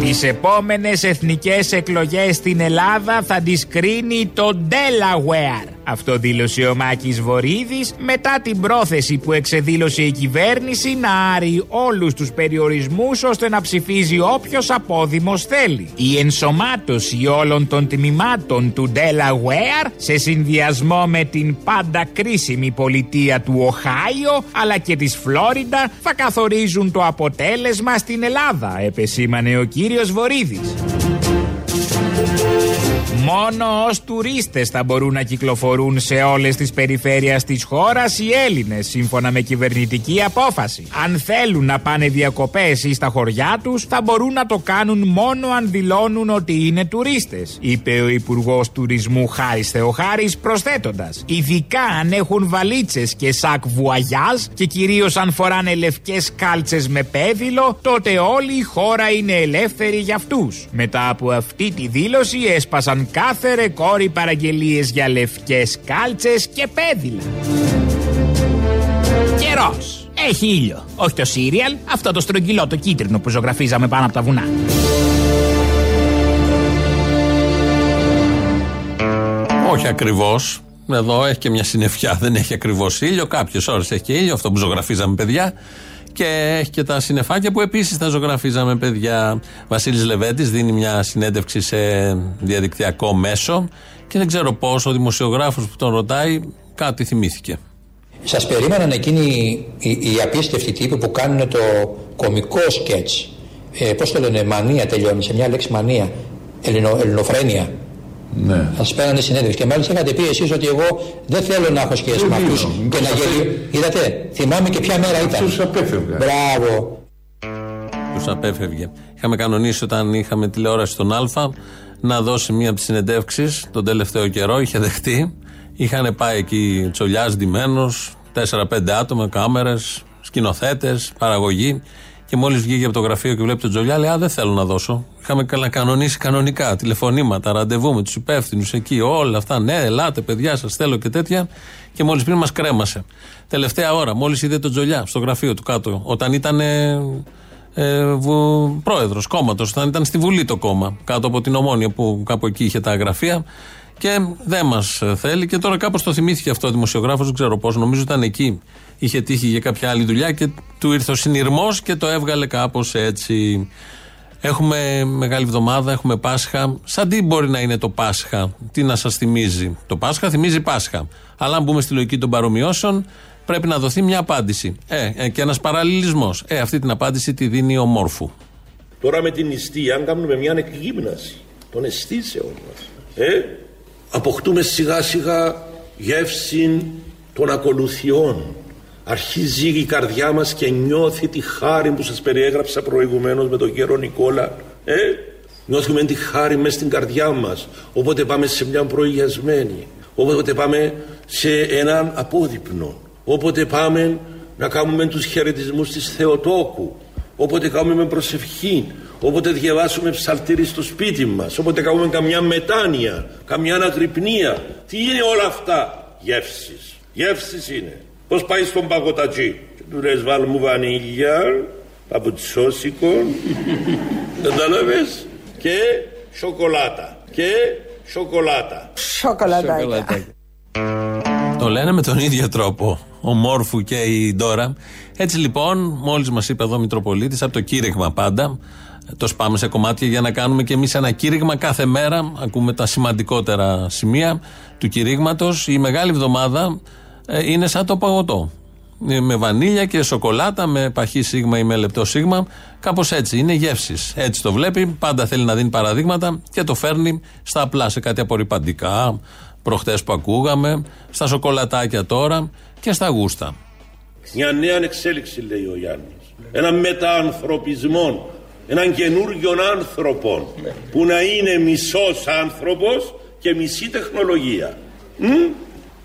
Τις επόμενες εθνικές εκλογές στην Ελλάδα θα τις κρίνει το Delaware. Αυτό δήλωσε ο Μάκης Βορύδης μετά την πρόθεση που εξεδήλωσε η κυβέρνηση να άρει όλους τους περιορισμούς ώστε να ψηφίζει όποιος απόδημος θέλει. Η ενσωμάτωση όλων των τμήματων του Delaware σε συνδυασμό με την πάντα κρίσιμη πολιτεία του Οχάιο αλλά και της Φλόριντα θα καθορίζουν το αποτέλεσμα στην Ελλάδα, επεσήμανε ο κύριος Βορύδης. Μόνος ω τουρίστες θα μπορούν να κυκλοφορούν σε όλες τις περιφέρειες της χώρας οι Έλληνες, σύμφωνα με κυβερνητική απόφαση. Αν θέλουν να πάνε διακοπές ή στα χωριά τους, θα μπορούν να το κάνουν μόνο αν δηλώνουν ότι είναι τουρίστες, είπε ο Υπουργός Τουρισμού Χάρη Θεοχάρης, προσθέτοντας. Ειδικά αν έχουν βαλίτσες και σακ βουαγιάζ και κυρίως αν φοράνε λευκές κάλτσες με πέδιλο, τότε όλη η χώρα είναι ελεύθερη για αυτούς. Μετά από αυτή τη δήλωση έσπασαν κάθε ρεκόρ οι παραγγελίες για λευκές κάλτσες και πέδιλα. Καιρός. Έχει ήλιο. Όχι το σύριαλ, αυτό το στρογγυλό το κίτρινο που ζωγραφίζαμε πάνω από τα βουνά. Όχι ακριβώς. Εδώ έχει και μια συννεφιά, δεν έχει ακριβώς ήλιο. Κάποιε ώρες έχει και ήλιο, αυτό που ζωγραφίζαμε παιδιά. Και έχει και τα συννεφάκια που επίσης τα ζωγραφίζαμε παιδιά. Βασίλης Λεβέντης δίνει μια συνέντευξη σε διαδικτυακό μέσο και δεν ξέρω πώς ο δημοσιογράφος που τον ρωτάει κάτι θυμήθηκε. Σας περίμεναν εκείνοι οι, οι απίστευτοι τύποι που κάνουν το κομικό σκέτς. Ε, πώς το λένε, μανία τελειώνει, σε μια λέξη μανία, ελληνο, ελληνοφρένεια. Ναι. Θα σα παίρνανε συνέντευξη. Και μάλιστα είχατε πει εσείς ότι εγώ δεν θέλω να έχω σχέση με αυτούς και να γελί. Είδατε, θυμάμαι και ποια μέρα ήταν. Του απέφευγα. Μπράβο. Του απέφευγε. Είχαμε κανονίσει όταν είχαμε τηλεόραση στον Α να δώσει μία από τις συνεντεύξεις τον τελευταίο καιρό. Είχε δεχτεί. Είχαν πάει εκεί τσολιάς ντυμένο, 4-5 άτομα, κάμερες, σκηνοθέτες, παραγωγή. Και μόλις βγήκε από το γραφείο και βλέπει τον Τζολιά, λέει: Α, δεν θέλω να δώσω. Είχαμε καλά κανονίσει κανονικά τηλεφωνήματα, ραντεβού με τους υπεύθυνους εκεί, όλα αυτά. Ναι, ελάτε, παιδιά, σας θέλω και τέτοια. Και μόλις πριν μας κρέμασε. Τελευταία ώρα, μόλις είδε τον Τζολιά στο γραφείο του κάτω, όταν ήταν ε, ε, πρόεδρος κόμματος, όταν ήταν στη Βουλή το κόμμα, κάτω από την Ομόνια που κάπου εκεί είχε τα γραφεία. Και δεν μας θέλει. Και τώρα κάπως το θυμήθηκε αυτό ο δημοσιογράφος, δεν ξέρω πώς. Νομίζω ήταν εκεί. Είχε τύχει για κάποια άλλη δουλειά και του ήρθε ο συνειρμός και το έβγαλε κάπως έτσι. Έχουμε Μεγάλη Εβδομάδα, έχουμε Πάσχα. Σαν τι μπορεί να είναι το Πάσχα, τι να σας θυμίζει. Το Πάσχα θυμίζει Πάσχα. Αλλά αν μπούμε στη λογική των παρομοιώσεων, πρέπει να δοθεί μια απάντηση. Ε, ε, και ένας παραλληλισμός. Ε, αυτή την απάντηση τη δίνει ο Μόρφου. Τώρα με την νηστεία, αν κάνουμε μια εκγύμναση των αισθήσεων μας, ε, αποκτούμε σιγά σιγά γεύση των ακολουθιών. Αρχίζει η καρδιά μας και νιώθει τη χάρη που σας περιέγραψα προηγουμένως με τον κύριο Νικόλα. Ε, νιώθουμε τη χάρη μέσα στην καρδιά μας. Όποτε πάμε σε μια προηγιασμένη. Όποτε πάμε σε έναν απόδειπνο. Όποτε πάμε να κάνουμε τους χαιρετισμούς της Θεοτόκου. Όποτε κάνουμε προσευχή. Όποτε διαβάσουμε ψαλτήρι στο σπίτι μας. Όποτε κάνουμε καμιά μετάνοια. Καμιά αναγρυπνία. Τι είναι όλα αυτά; Γεύσεις. Γεύσεις είναι. Πώς πάει στον παγωτατζή; Και του λες βάλ μου βανίλια, παπουτσόσικο, κατάλαβες, και σοκολάτα. Και σοκολάτα. Σοκολατάκια. Το λένε με τον ίδιο τρόπο. Ο Μόρφου και η Ντόρα. Έτσι λοιπόν, μόλις μας είπε εδώ ο Μητροπολίτης, από το κήρυγμα πάντα, το σπάμε σε κομμάτια για να κάνουμε και εμείς ένα κήρυγμα κάθε μέρα. Ακούμε τα σημαντικότερα σημεία του κηρύγματος. Η μεγάλη εβδομάδα ε, είναι σαν το παγωτό. Ε, Με βανίλια και σοκολάτα, με παχύ σίγμα ή με λεπτό σίγμα. Κάπως έτσι. Είναι γεύσει. Έτσι το βλέπει. Πάντα θέλει να δίνει παραδείγματα και το φέρνει στα απλά, σε κάτι απορριπαντικά. Προχτές που ακούγαμε, στα σοκολατάκια τώρα και στα γούστα. Μια νέα εξέλιξη λέει ο Γιάννης. Ένα μεταανθρωπισμό. Έναν καινούριο άνθρωπο που να είναι μισός άνθρωπος και μισή τεχνολογία. Μ;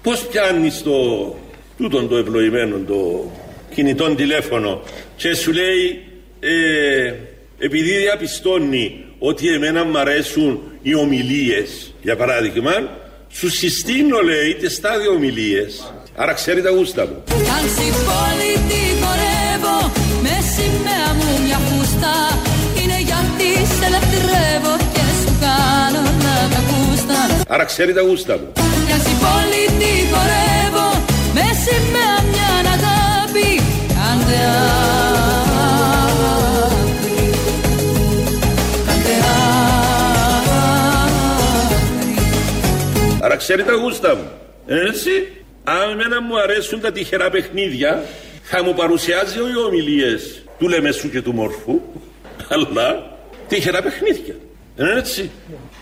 Πώς πιάνεις το τούτον το ευλογημένο το κινητό τηλέφωνο και σου λέει ε, επειδή διαπιστώνει ότι εμένα μ' αρέσουν οι ομιλίες για παράδειγμα σου συστήνω λέει τις στάδιο ομιλίες. Άρα ξέρει τα γούστα μου. Κάντσι πόλη τη χορεύω Με σημαία μου μια φούστα. Είναι γιατί σε λατρεύω Και σου κάνω να τα γούστα. Άρα ξέρει τα γούστα μου. Κάντσι πόλη τη χορεύω Με σημαία μια αγάπη. Κάντε άκρη. Κάντε άρα ξέρει τα γούστα μου έτσι αν εμένα μου αρέσουν τα τυχερά παιχνίδια θα μου παρουσιάζει οι ομιλίες του Λεμεσού και του Μορφού αλλά τυχερά παιχνίδια έτσι.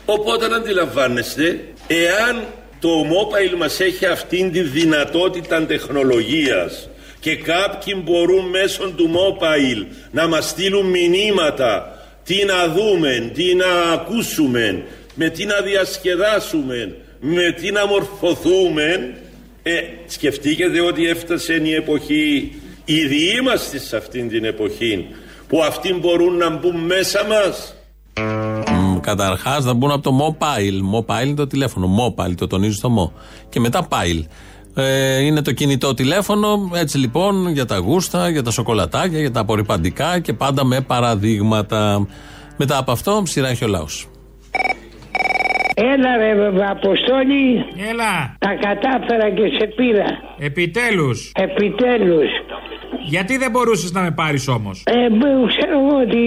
Οπότε να αντιλαμβάνεστε εάν το mobile μας έχει αυτήν τη δυνατότητα τεχνολογίας και κάποιοι μπορούν μέσω του mobile να μας στείλουν μηνύματα τι να δούμε, τι να ακούσουμε, με τι να διασκεδάσουμε, με τι να μορφωθούμε. Ε, σκεφτείτε ότι έφτασε η εποχή ήδη είμαστε σε αυτήν την εποχή που αυτοί μπορούν να μπουν μέσα μας; Καταρχάς θα μπουν από το mobile. Mobile είναι το τηλέφωνο. Mobile το τονίζω στο μο. Και μετά pile. Ε, είναι το κινητό τηλέφωνο. Έτσι λοιπόν για τα γούστα, για τα σοκολατάκια, για τα απορριπαντικά και πάντα με παραδείγματα. Μετά από αυτό, σειρά έχει ο λαός. Έλα ρε Αποστόλη. Έλα. Τα κατάφερα και σε πήρα. Επιτέλους. Επιτέλους. Γιατί δεν μπορούσες να με πάρεις όμως; Ε, μπ- ξέρω εγώ τι,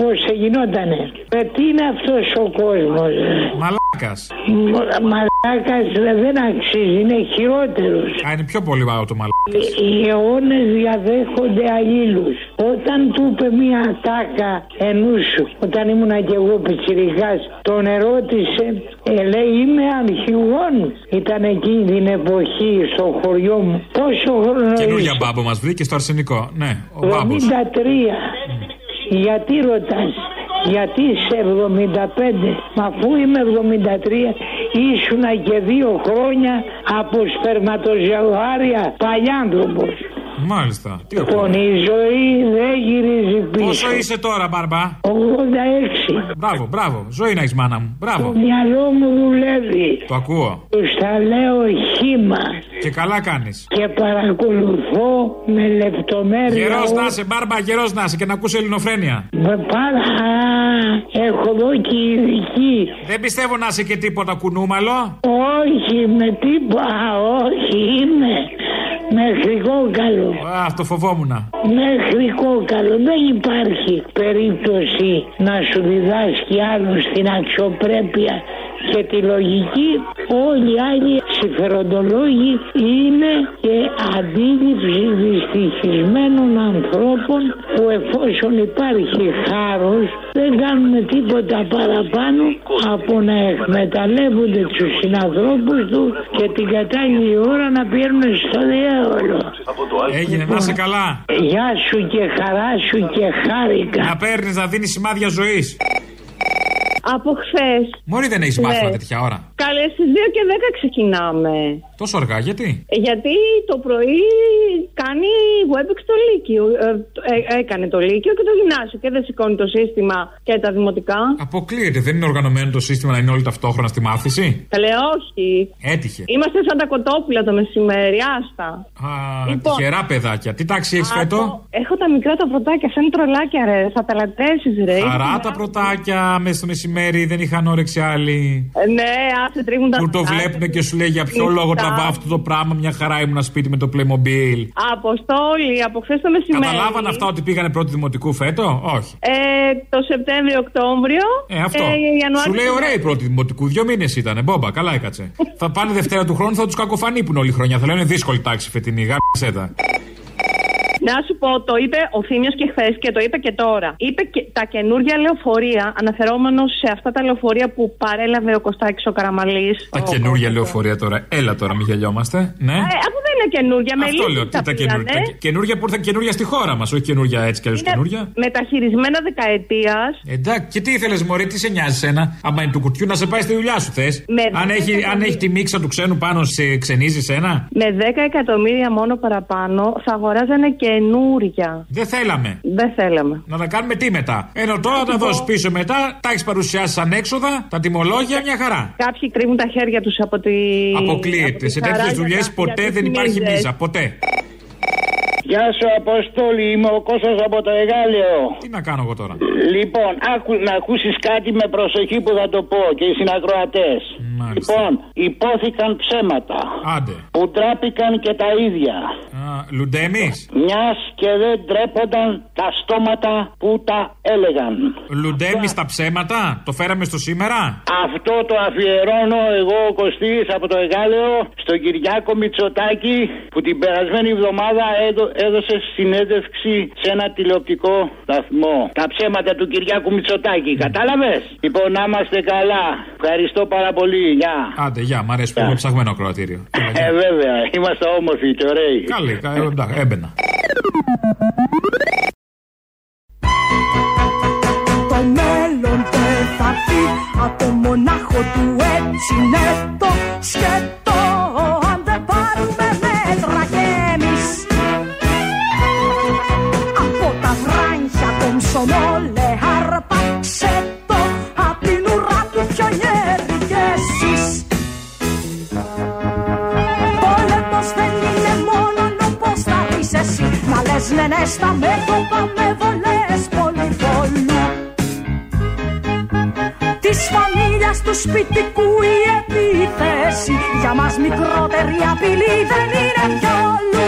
πώς γινότανε. Ε, τι είναι αυτός ο κόσμος. Μαλάκας. Μ- Μαλάκας ε, δεν αξίζει, είναι χειρότερος. Α, είναι πιο πολύ βάρο το μαλάκας. Οι αιώνες διαδέχονται αλλήλους. Όταν του είπε μία τάκα ενούς σου, όταν ήμουνα κι εγώ πιτσιρικάς, τον ερώτησε, ε, λέει είμαι αρχηγόν. Ήταν εκείνη την εποχή στο χωριό μου. Πόσο χρόνο Καινούργια είσαι; μπάμπο μας βρήκες στο αρσενικό. Ναι, ο μπάμπος. 73. Γιατί ρωτάς, γιατί σε 75, μα αφού είμαι 73, ήσουνα και δύο χρόνια από σπερματοζευγάρια παλιάνθρωπος. Μάλιστα. Τι Λοιπόν, η ζωή δεν γυρίζει πίσω. Πόσο είσαι τώρα, μπαρμπά. 86. Μπράβο, μπράβο. Ζωή να έχεις μάνα μου. Το Μπράβο. μυαλό μου δουλεύει. Το ακούω. Τους τα λέω χήμα Και καλά κάνεις. και παρακολουθώ με λεπτομέρεια. Γερός να είσαι, μπάρμπα, γερός να είσαι και να ακούσει ελληνοφρένεια. Με πάρα έχω δω και ειδική. Δεν πιστεύω να είσαι και τίποτα κουνούμαλο. Όχι, με τίποτα, όχι είμαι. Μέχρι κόκαλο. Α, το φοβόμουν. Μέχρι κόκαλο. Δεν υπάρχει περίπτωση να σου διδάσκει άλλος την αξιοπρέπεια και τη λογική. Όλοι οι άλλοι συμφεροντολόγοι είναι και αντίληψη δυστυχισμένων ανθρώπων που εφόσον υπάρχει χάρος δεν κάνουν τίποτα παραπάνω από να εκμεταλλεύονται τους συνανθρώπους τους και την κατάλληλη ώρα να παίρνουν στο διάολο. Έγινε, να σε καλά. Γεια σου και χαρά σου και χάρηκα. Να παίρνεις να δίνεις σημάδια ζωής. Από χθες. Μωρή δεν έχεις μάθημα τέτοια ώρα. Καλές στις 2 και 10 ξεκινάμε. Τόσο αργά, γιατί; Ε, Γιατί το πρωί κάνει WebEx το Λύκειο. Ε, ε, έκανε το Λύκειο και το Γυμνάσιο και δεν σηκώνει το σύστημα και τα δημοτικά. Αποκλείεται, δεν είναι οργανωμένο το σύστημα να είναι όλοι ταυτόχρονα στη μάθηση; Καλέ, όχι. Έτυχε. Είμαστε σαν τα κοτόπουλα το μεσημέρι, άστα. Α, Λοιπόν. τυχερά παιδάκια. Τι τάξη έχεις φέτο; Έχω τα μικρά τα πρωτάκια, σαν τρολάκια, ρε. Θα τα λατρέσεις, ρε. Χαρά τα πρωτάκια μέσα στο μεσημέρι, δεν είχαν όρεξη άλλοι. Ε, Ναι, άσε τρίβουν τα Που το πρωτάκια. βλέπουν και σου λέει για ποιο Μισά. λόγο τραβά αυτό το πράγμα. Μια χαρά ήμουν σπίτι με το Playmobil. Αποστόλη, από χθες το μεσημέρι. Καταλάβαν αυτά ότι πήγανε πρώτη δημοτικού φέτο, όχι. Ε, το Σεπτέμβριο-Οκτώβριο. Ε, αυτό. Ιανουάριο- Σου λέει ωραία η πρώτη δημοτικού. Δύο μήνες ήταν. Μπόμπα, καλά έκατσε. θα πάνε Δευτέρα του χρόνου, θα τους κακοφανείπουν όλη χρονιά. Θα λένε δύσκολη τάξη φετινή. Γάμισε τα. Να σου πω, το είπε ο Θήμιος και χθες και το είπε και τώρα. Είπε και τα καινούργια λεωφορεία, αναφερόμενος σε αυτά τα λεωφορεία που παρέλαβε ο Κωστάκης ο Καραμαλής. Τα καινούργια λεωφορεία τώρα. Έλα τώρα, μην γελιόμαστε. Ναι. Ε, αφού δεν είναι καινούργια, με Αυτό λύσεις λέω. Τι τα τα πήγανε. καινούργια. Τα καινούργια που ήρθαν καινούργια στη χώρα μας. Όχι καινούργια έτσι κι αλλιώς καινούργια. Μεταχειρισμένα δεκαετίας. Εντάξει, και τι ήθελες, Μωρή, τι σε νοιάζει ένα. Άμα είναι του κουτιού να σε πάει στη δουλειά σου θες; Με Αν, δέκα έχει, αν εκατομμύρια. έχει τη μίξα του ξένου πάνω, σε ξενίζει ένα. Με 10 εκατομμύρια μόνο παραπάνω θα αγοράζανε καινούρια. Δεν θέλαμε. Δεν θέλαμε. Να τα κάνουμε τι μετά; Ενώ τώρα τα δώσεις πίσω μετά, τα έχεις παρουσιάσει σαν έξοδα, τα τιμολόγια μια χαρά. Κάποιοι κρύβουν τα χέρια τους από τη. Αποκλείεται. Σε τέτοιες δουλειές ποτέ δεν υπάρχει μίζα. Ποτέ. Γεια σου Αποστόλη, είμαι ο Κώστας από το Εγάλεο. Τι να κάνω εγώ τώρα; Λοιπόν, άκου, να ακούσεις κάτι με προσοχή που θα το πω και οι συνακροατές. Λοιπόν, υπόθηκαν ψέματα. Άντε. Που τράπηκαν και τα ίδια. Λουντέμις; Μιας και δεν τρέπονταν τα στόματα που τα έλεγαν. Λουντέμις στα ψέματα; Το φέραμε στο σήμερα; Αυτό το αφιερώνω εγώ ο Κωστής από το Εγάλεο στον Κυριάκο Μητσοτάκη που την περασμένη εβδομάδα έδω- έδωσε συνέντευξη σε ένα τηλεοπτικό σταθμό. Τα ψέματα του Κυριάκου Μητσοτάκη, κατάλαβες; Λοιπόν, να είμαστε καλά. Ευχαριστώ πάρα πολύ. Γεια. Άντε, γεια, μ' αρέσει που έχουμε ψαγμένο ακροατήριο. Ε, βέβαια, είμαστε όμορφοι και ωραίοι. Καλή, κα- ε, εντάξει, έμπαινα. Το μέλλον δεν θα έρθει από μονάχο του έτσι είναι το σκέτο λες ναι ναι στα μέτωπα με βολές πολύ πολλού Της φαμίλιας του σπιτικού η επίθεση Για μας μικρότερη απειλή δεν είναι πιόλου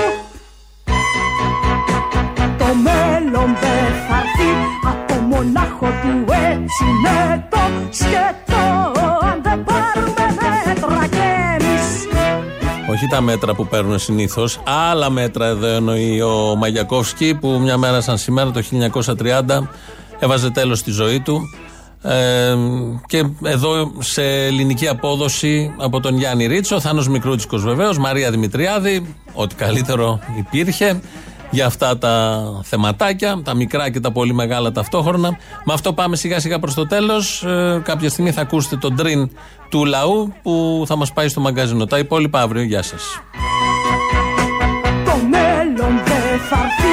Όχι τα μέτρα που παίρνουν συνήθως. Άλλα μέτρα εδώ εννοεί ο Μαγιακόφσκι που μια μέρα σαν σήμερα το 1930 έβαζε τέλος στη ζωή του. Ε, και εδώ σε ελληνική απόδοση από τον Γιάννη Ρίτσο, Θάνος Μικρούτσικος βεβαίως, Μαρία Δημητριάδη, ό,τι καλύτερο υπήρχε για αυτά τα θεματάκια, τα μικρά και τα πολύ μεγάλα ταυτόχρονα. Με αυτό πάμε σιγά σιγά προς το τέλος. Ε, κάποια στιγμή θα ακούσετε τον τρίν του λαού που θα μας πάει στο μαγκαζίνο. Τα υπόλοιπα αύριο. Γεια σας. Το μέλλον δεν θα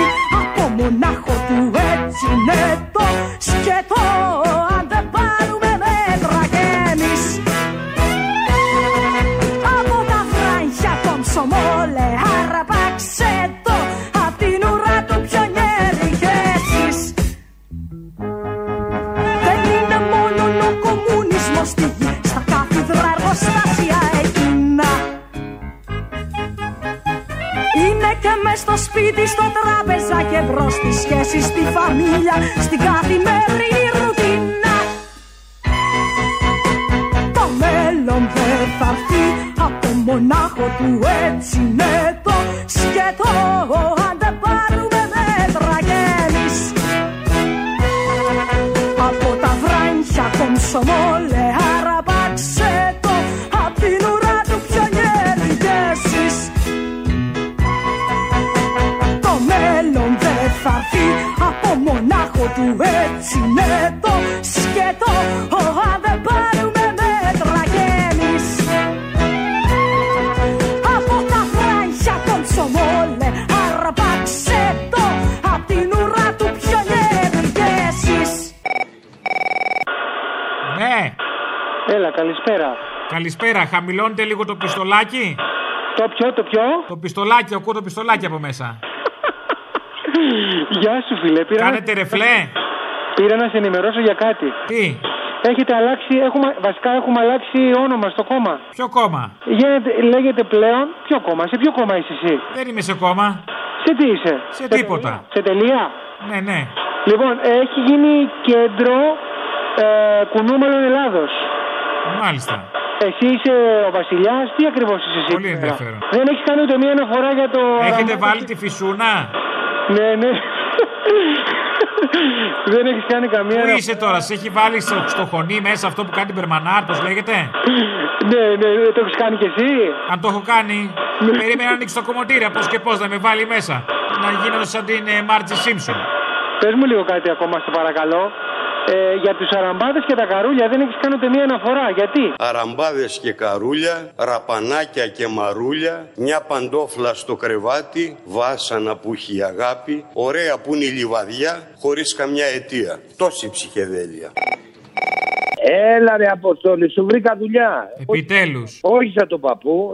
στη σχέση, στη φαμίλια, στην καθημερινή ρουτίνα. Το μέλλον δεν θα έρθει Έλα, καλησπέρα. Καλησπέρα. Χαμηλώνετε λίγο το πιστολάκι. Το ποιο, το ποιο; Το πιστολάκι, ακούω το πιστολάκι από μέσα. Γεια σου, φίλε. Πήρα Κάνετε ρεφλέ. Πήρα να σε ενημερώσω για κάτι. Τι; Έχετε αλλάξει, έχουμε, βασικά έχουμε αλλάξει όνομα στο κόμμα. Ποιο κόμμα; Γίνεται, λέγεται πλέον. Ποιο κόμμα, σε ποιο κόμμα είσαι εσύ; Δεν είμαι σε κόμμα. Σε τι είσαι; Σε τίποτα. Σε τελεία; Ναι, ναι. Λοιπόν, έχει γίνει κέντρο ε, κουνούμενων Ελλάδος. Μάλιστα. Εσύ είσαι ο Βασιλιάς, τι ακριβώς είσαι εσύ. Πολύ ενδιαφέρον. Δεν έχεις κάνει ούτε μία αναφορά για το. Έχετε βάλει τη φυσούνα; Ναι, ναι. Δεν έχεις κάνει καμία. Πού είσαι τώρα, σε έχει βάλει στο, στο χωνί μέσα αυτό που κάνει την Περμανάρ, πώς λέγεται; Ναι, ναι, το έχεις κάνει κι εσύ; Αν το έχω κάνει, περίμενα να ανοίξει το κομμωτήρι, πώ και πώς να με βάλει μέσα. Να γίνω σαν την ε, Μάρτζι Σίμψον. Πες μου λίγο κάτι ακόμα, στο παρακαλώ. Ε, για τους αραμπάδες και τα καρούλια δεν έχεις κάνει ούτε μία αναφορά. Γιατί; Αραμπάδες και καρούλια, ραπανάκια και μαρούλια, μια παντόφλα στο κρεβάτι, βάσανα που έχει η αγάπη, ωραία που είναι η λιβαδιά, χωρίς καμιά αιτία. Τόση ψυχεδέλεια. Έλα ρε Αποστόλη, σου βρήκα δουλειά. Επιτέλους. Όχι σαν τον παππού,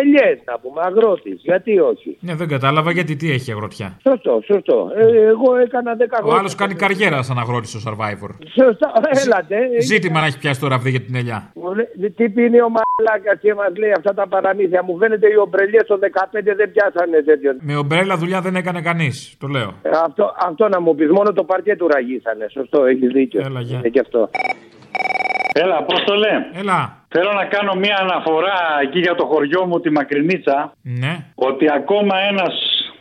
ελιές να πούμε, αγρότης. Γιατί όχι; Ναι, δεν κατάλαβα γιατί τι έχει η αγροτιά. Σωστό, σωστό. Ε, εγώ έκανα 10 Ο χρόνια. άλλος κάνει καριέρα σαν αγρότης στο survivor. Σωστά, έλατε. Ζήτημα να έχει πιάσει το ραβδί για την ελιά. Μου λέει, Τι πίνει ο μαλάκας και μας λέει αυτά τα παραμύθια. Μου φαίνεται οι ομπρελιές το 15 δεν πιάσανε τέτοιο. Με ομπρέλα δουλειά δεν έκανε κανείς. Το λέω. Ε, Αυτό, αυτό να μου πεις, μόνο το παρκέ του ραγίσανε. Σωστό, έχεις δίκιο. Έλα, γεια. Είναι και αυτό. Έλα, πώ το λέμε. Έλα. Θέλω να κάνω μια αναφορά εκεί για το χωριό μου, τη Μακρινίτσα. Ναι. Ότι ακόμα ένας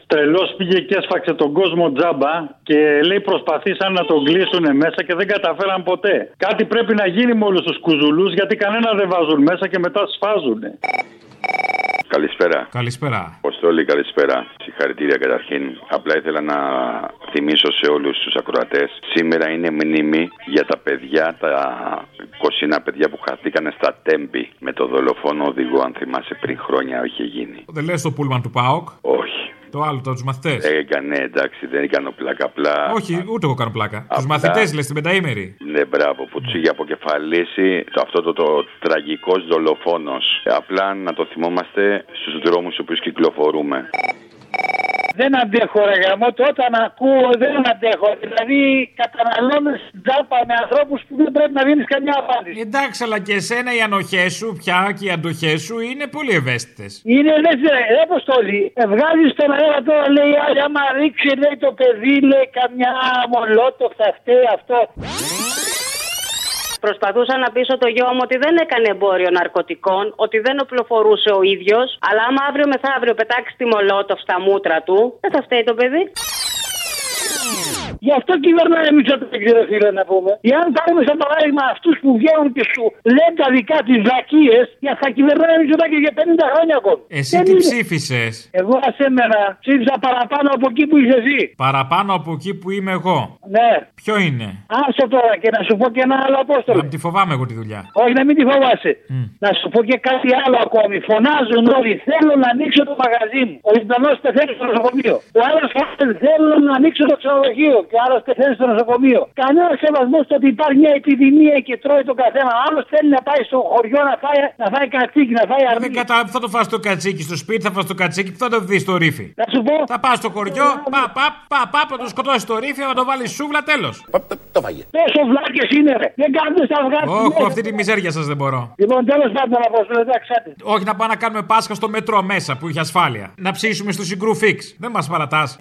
τρελός πήγε και έσφαξε τον κόσμο τζάμπα και λέει προσπαθήσαν να τον κλείσουν μέσα και δεν καταφέραν ποτέ. Κάτι πρέπει να γίνει με όλους τους κουζουλούς γιατί κανένα δεν βάζουν μέσα και μετά σφάζουν. Καλησπέρα. Καλησπέρα. Αποστόλη, καλησπέρα. Συγχαρητήρια καταρχήν. Απλά ήθελα να θυμίσω σε όλους τους ακροατές. Σήμερα είναι μνήμη για τα παιδιά, τα 21 παιδιά που χαθήκανε στα Τέμπη με το δολοφόνο οδηγό, αν θυμάσαι πριν χρόνια είχε γίνει. Δεν λες το πούλμαν του Πάοκ. Όχι. Το άλλο, το τους μαθητές. Έκανε, εντάξει, δεν έκανα πλάκα. Απλά. Όχι, ούτε εγώ κάνω πλάκα. Τους Απλά- μαθητές λες την πενταήμερη. Ναι, μπράβο, που του είχε αποκεφαλίσει το, αυτό το, το, τραγικός δολοφόνος. Απλά να το θυμόμαστε στους δρόμους στους οποίους κυκλοφορούμε. Δεν αντέχω ρε γαμό, όταν ακούω δεν αντέχω. Δηλαδή καταναλώνεις τζάπα με ανθρώπους που δεν πρέπει να δίνεις καμιά απάντηση. Εντάξει, αλλά και εσένα οι ανοχές σου πια και οι αντοχές σου είναι πολύ ευαίσθητες. Είναι λες ρε, ρε Αποστόλη, ε, βγάζεις τον αέρα τώρα λέει άλλη άμα ρίξει λέει το παιδί λέει καμιά μολότο θα φταίει αυτό. Προσπαθούσα να πείσω το γιο μου ότι δεν έκανε εμπόριο ναρκωτικών, ότι δεν οπλοφορούσε ο ίδιος, αλλά άμα αύριο μεθαύριο πετάξει τη μολότοφ στα μούτρα του, δεν θα φταίει το παιδί. Γι' αυτό κυβερνάει εμεί το ξέρω φίλε να πούμε. Εάν πάρουμε σαν παράδειγμα αυτούς που βγαίνουν και σου λένε τα δικά τι βλακίε, θα κυβερνάει εμεί και για 50 χρόνια ακόμα. Εσύ Δεν τι είναι. ψήφισες; Εγώ ασέμενα ψήφισα παραπάνω από εκεί που είσαι εσύ. Παραπάνω από εκεί που είμαι εγώ. Ναι. Ποιο είναι; Άσε τώρα και να σου πω και ένα άλλο απόστολο. Να τη φοβάμαι εγώ τη δουλειά. Όχι, να μην τη φοβάσαι. Να σου πω και κάτι άλλο ακόμη. Φωνάζουν όλοι. Θέλω να ανοίξω το μαγαζί μου. Ο Ισπανός πεθαίνει στο νοσοκομείο. Ο άλλος φωνάζει. Θέλω να ανοίξω το ξενοδοχείο. Και και άλλο πεθαίνει στο νοσοκομείο. Κανένας σεβασμός στο ότι υπάρχει μια επιδημία και τρώει τον καθένα. Άλλος θέλει να πάει στο χωριό να φάει, να φάει κατσίκι, να φάει αρνί. Δεν κατά θα το φας το κατσίκι στο σπίτι, θα φας το κατσίκι, που θα το δεις στο ρήφι. Να σου πω. Θα πας στο χωριό, πα, πα, πα, πα, θα το σκοτώσεις στο ρήφι, θα το βάλεις σούβλα, τέλος. Το φάγε. Τόσο βλάκες είναι, ρε. Δεν κάνουν στα βγάλια. Όχι, αυτή τη μιζέρια σας δεν μπορώ. Λοιπόν, τέλος πάντων, να πω εντάξει, άντε. Όχι να πάμε να κάνουμε Πάσχα στο μετρό μέσα που είχε ασφάλεια. Να ψήσουμε στο συγκρού φίξ. Δεν μας παρατάς.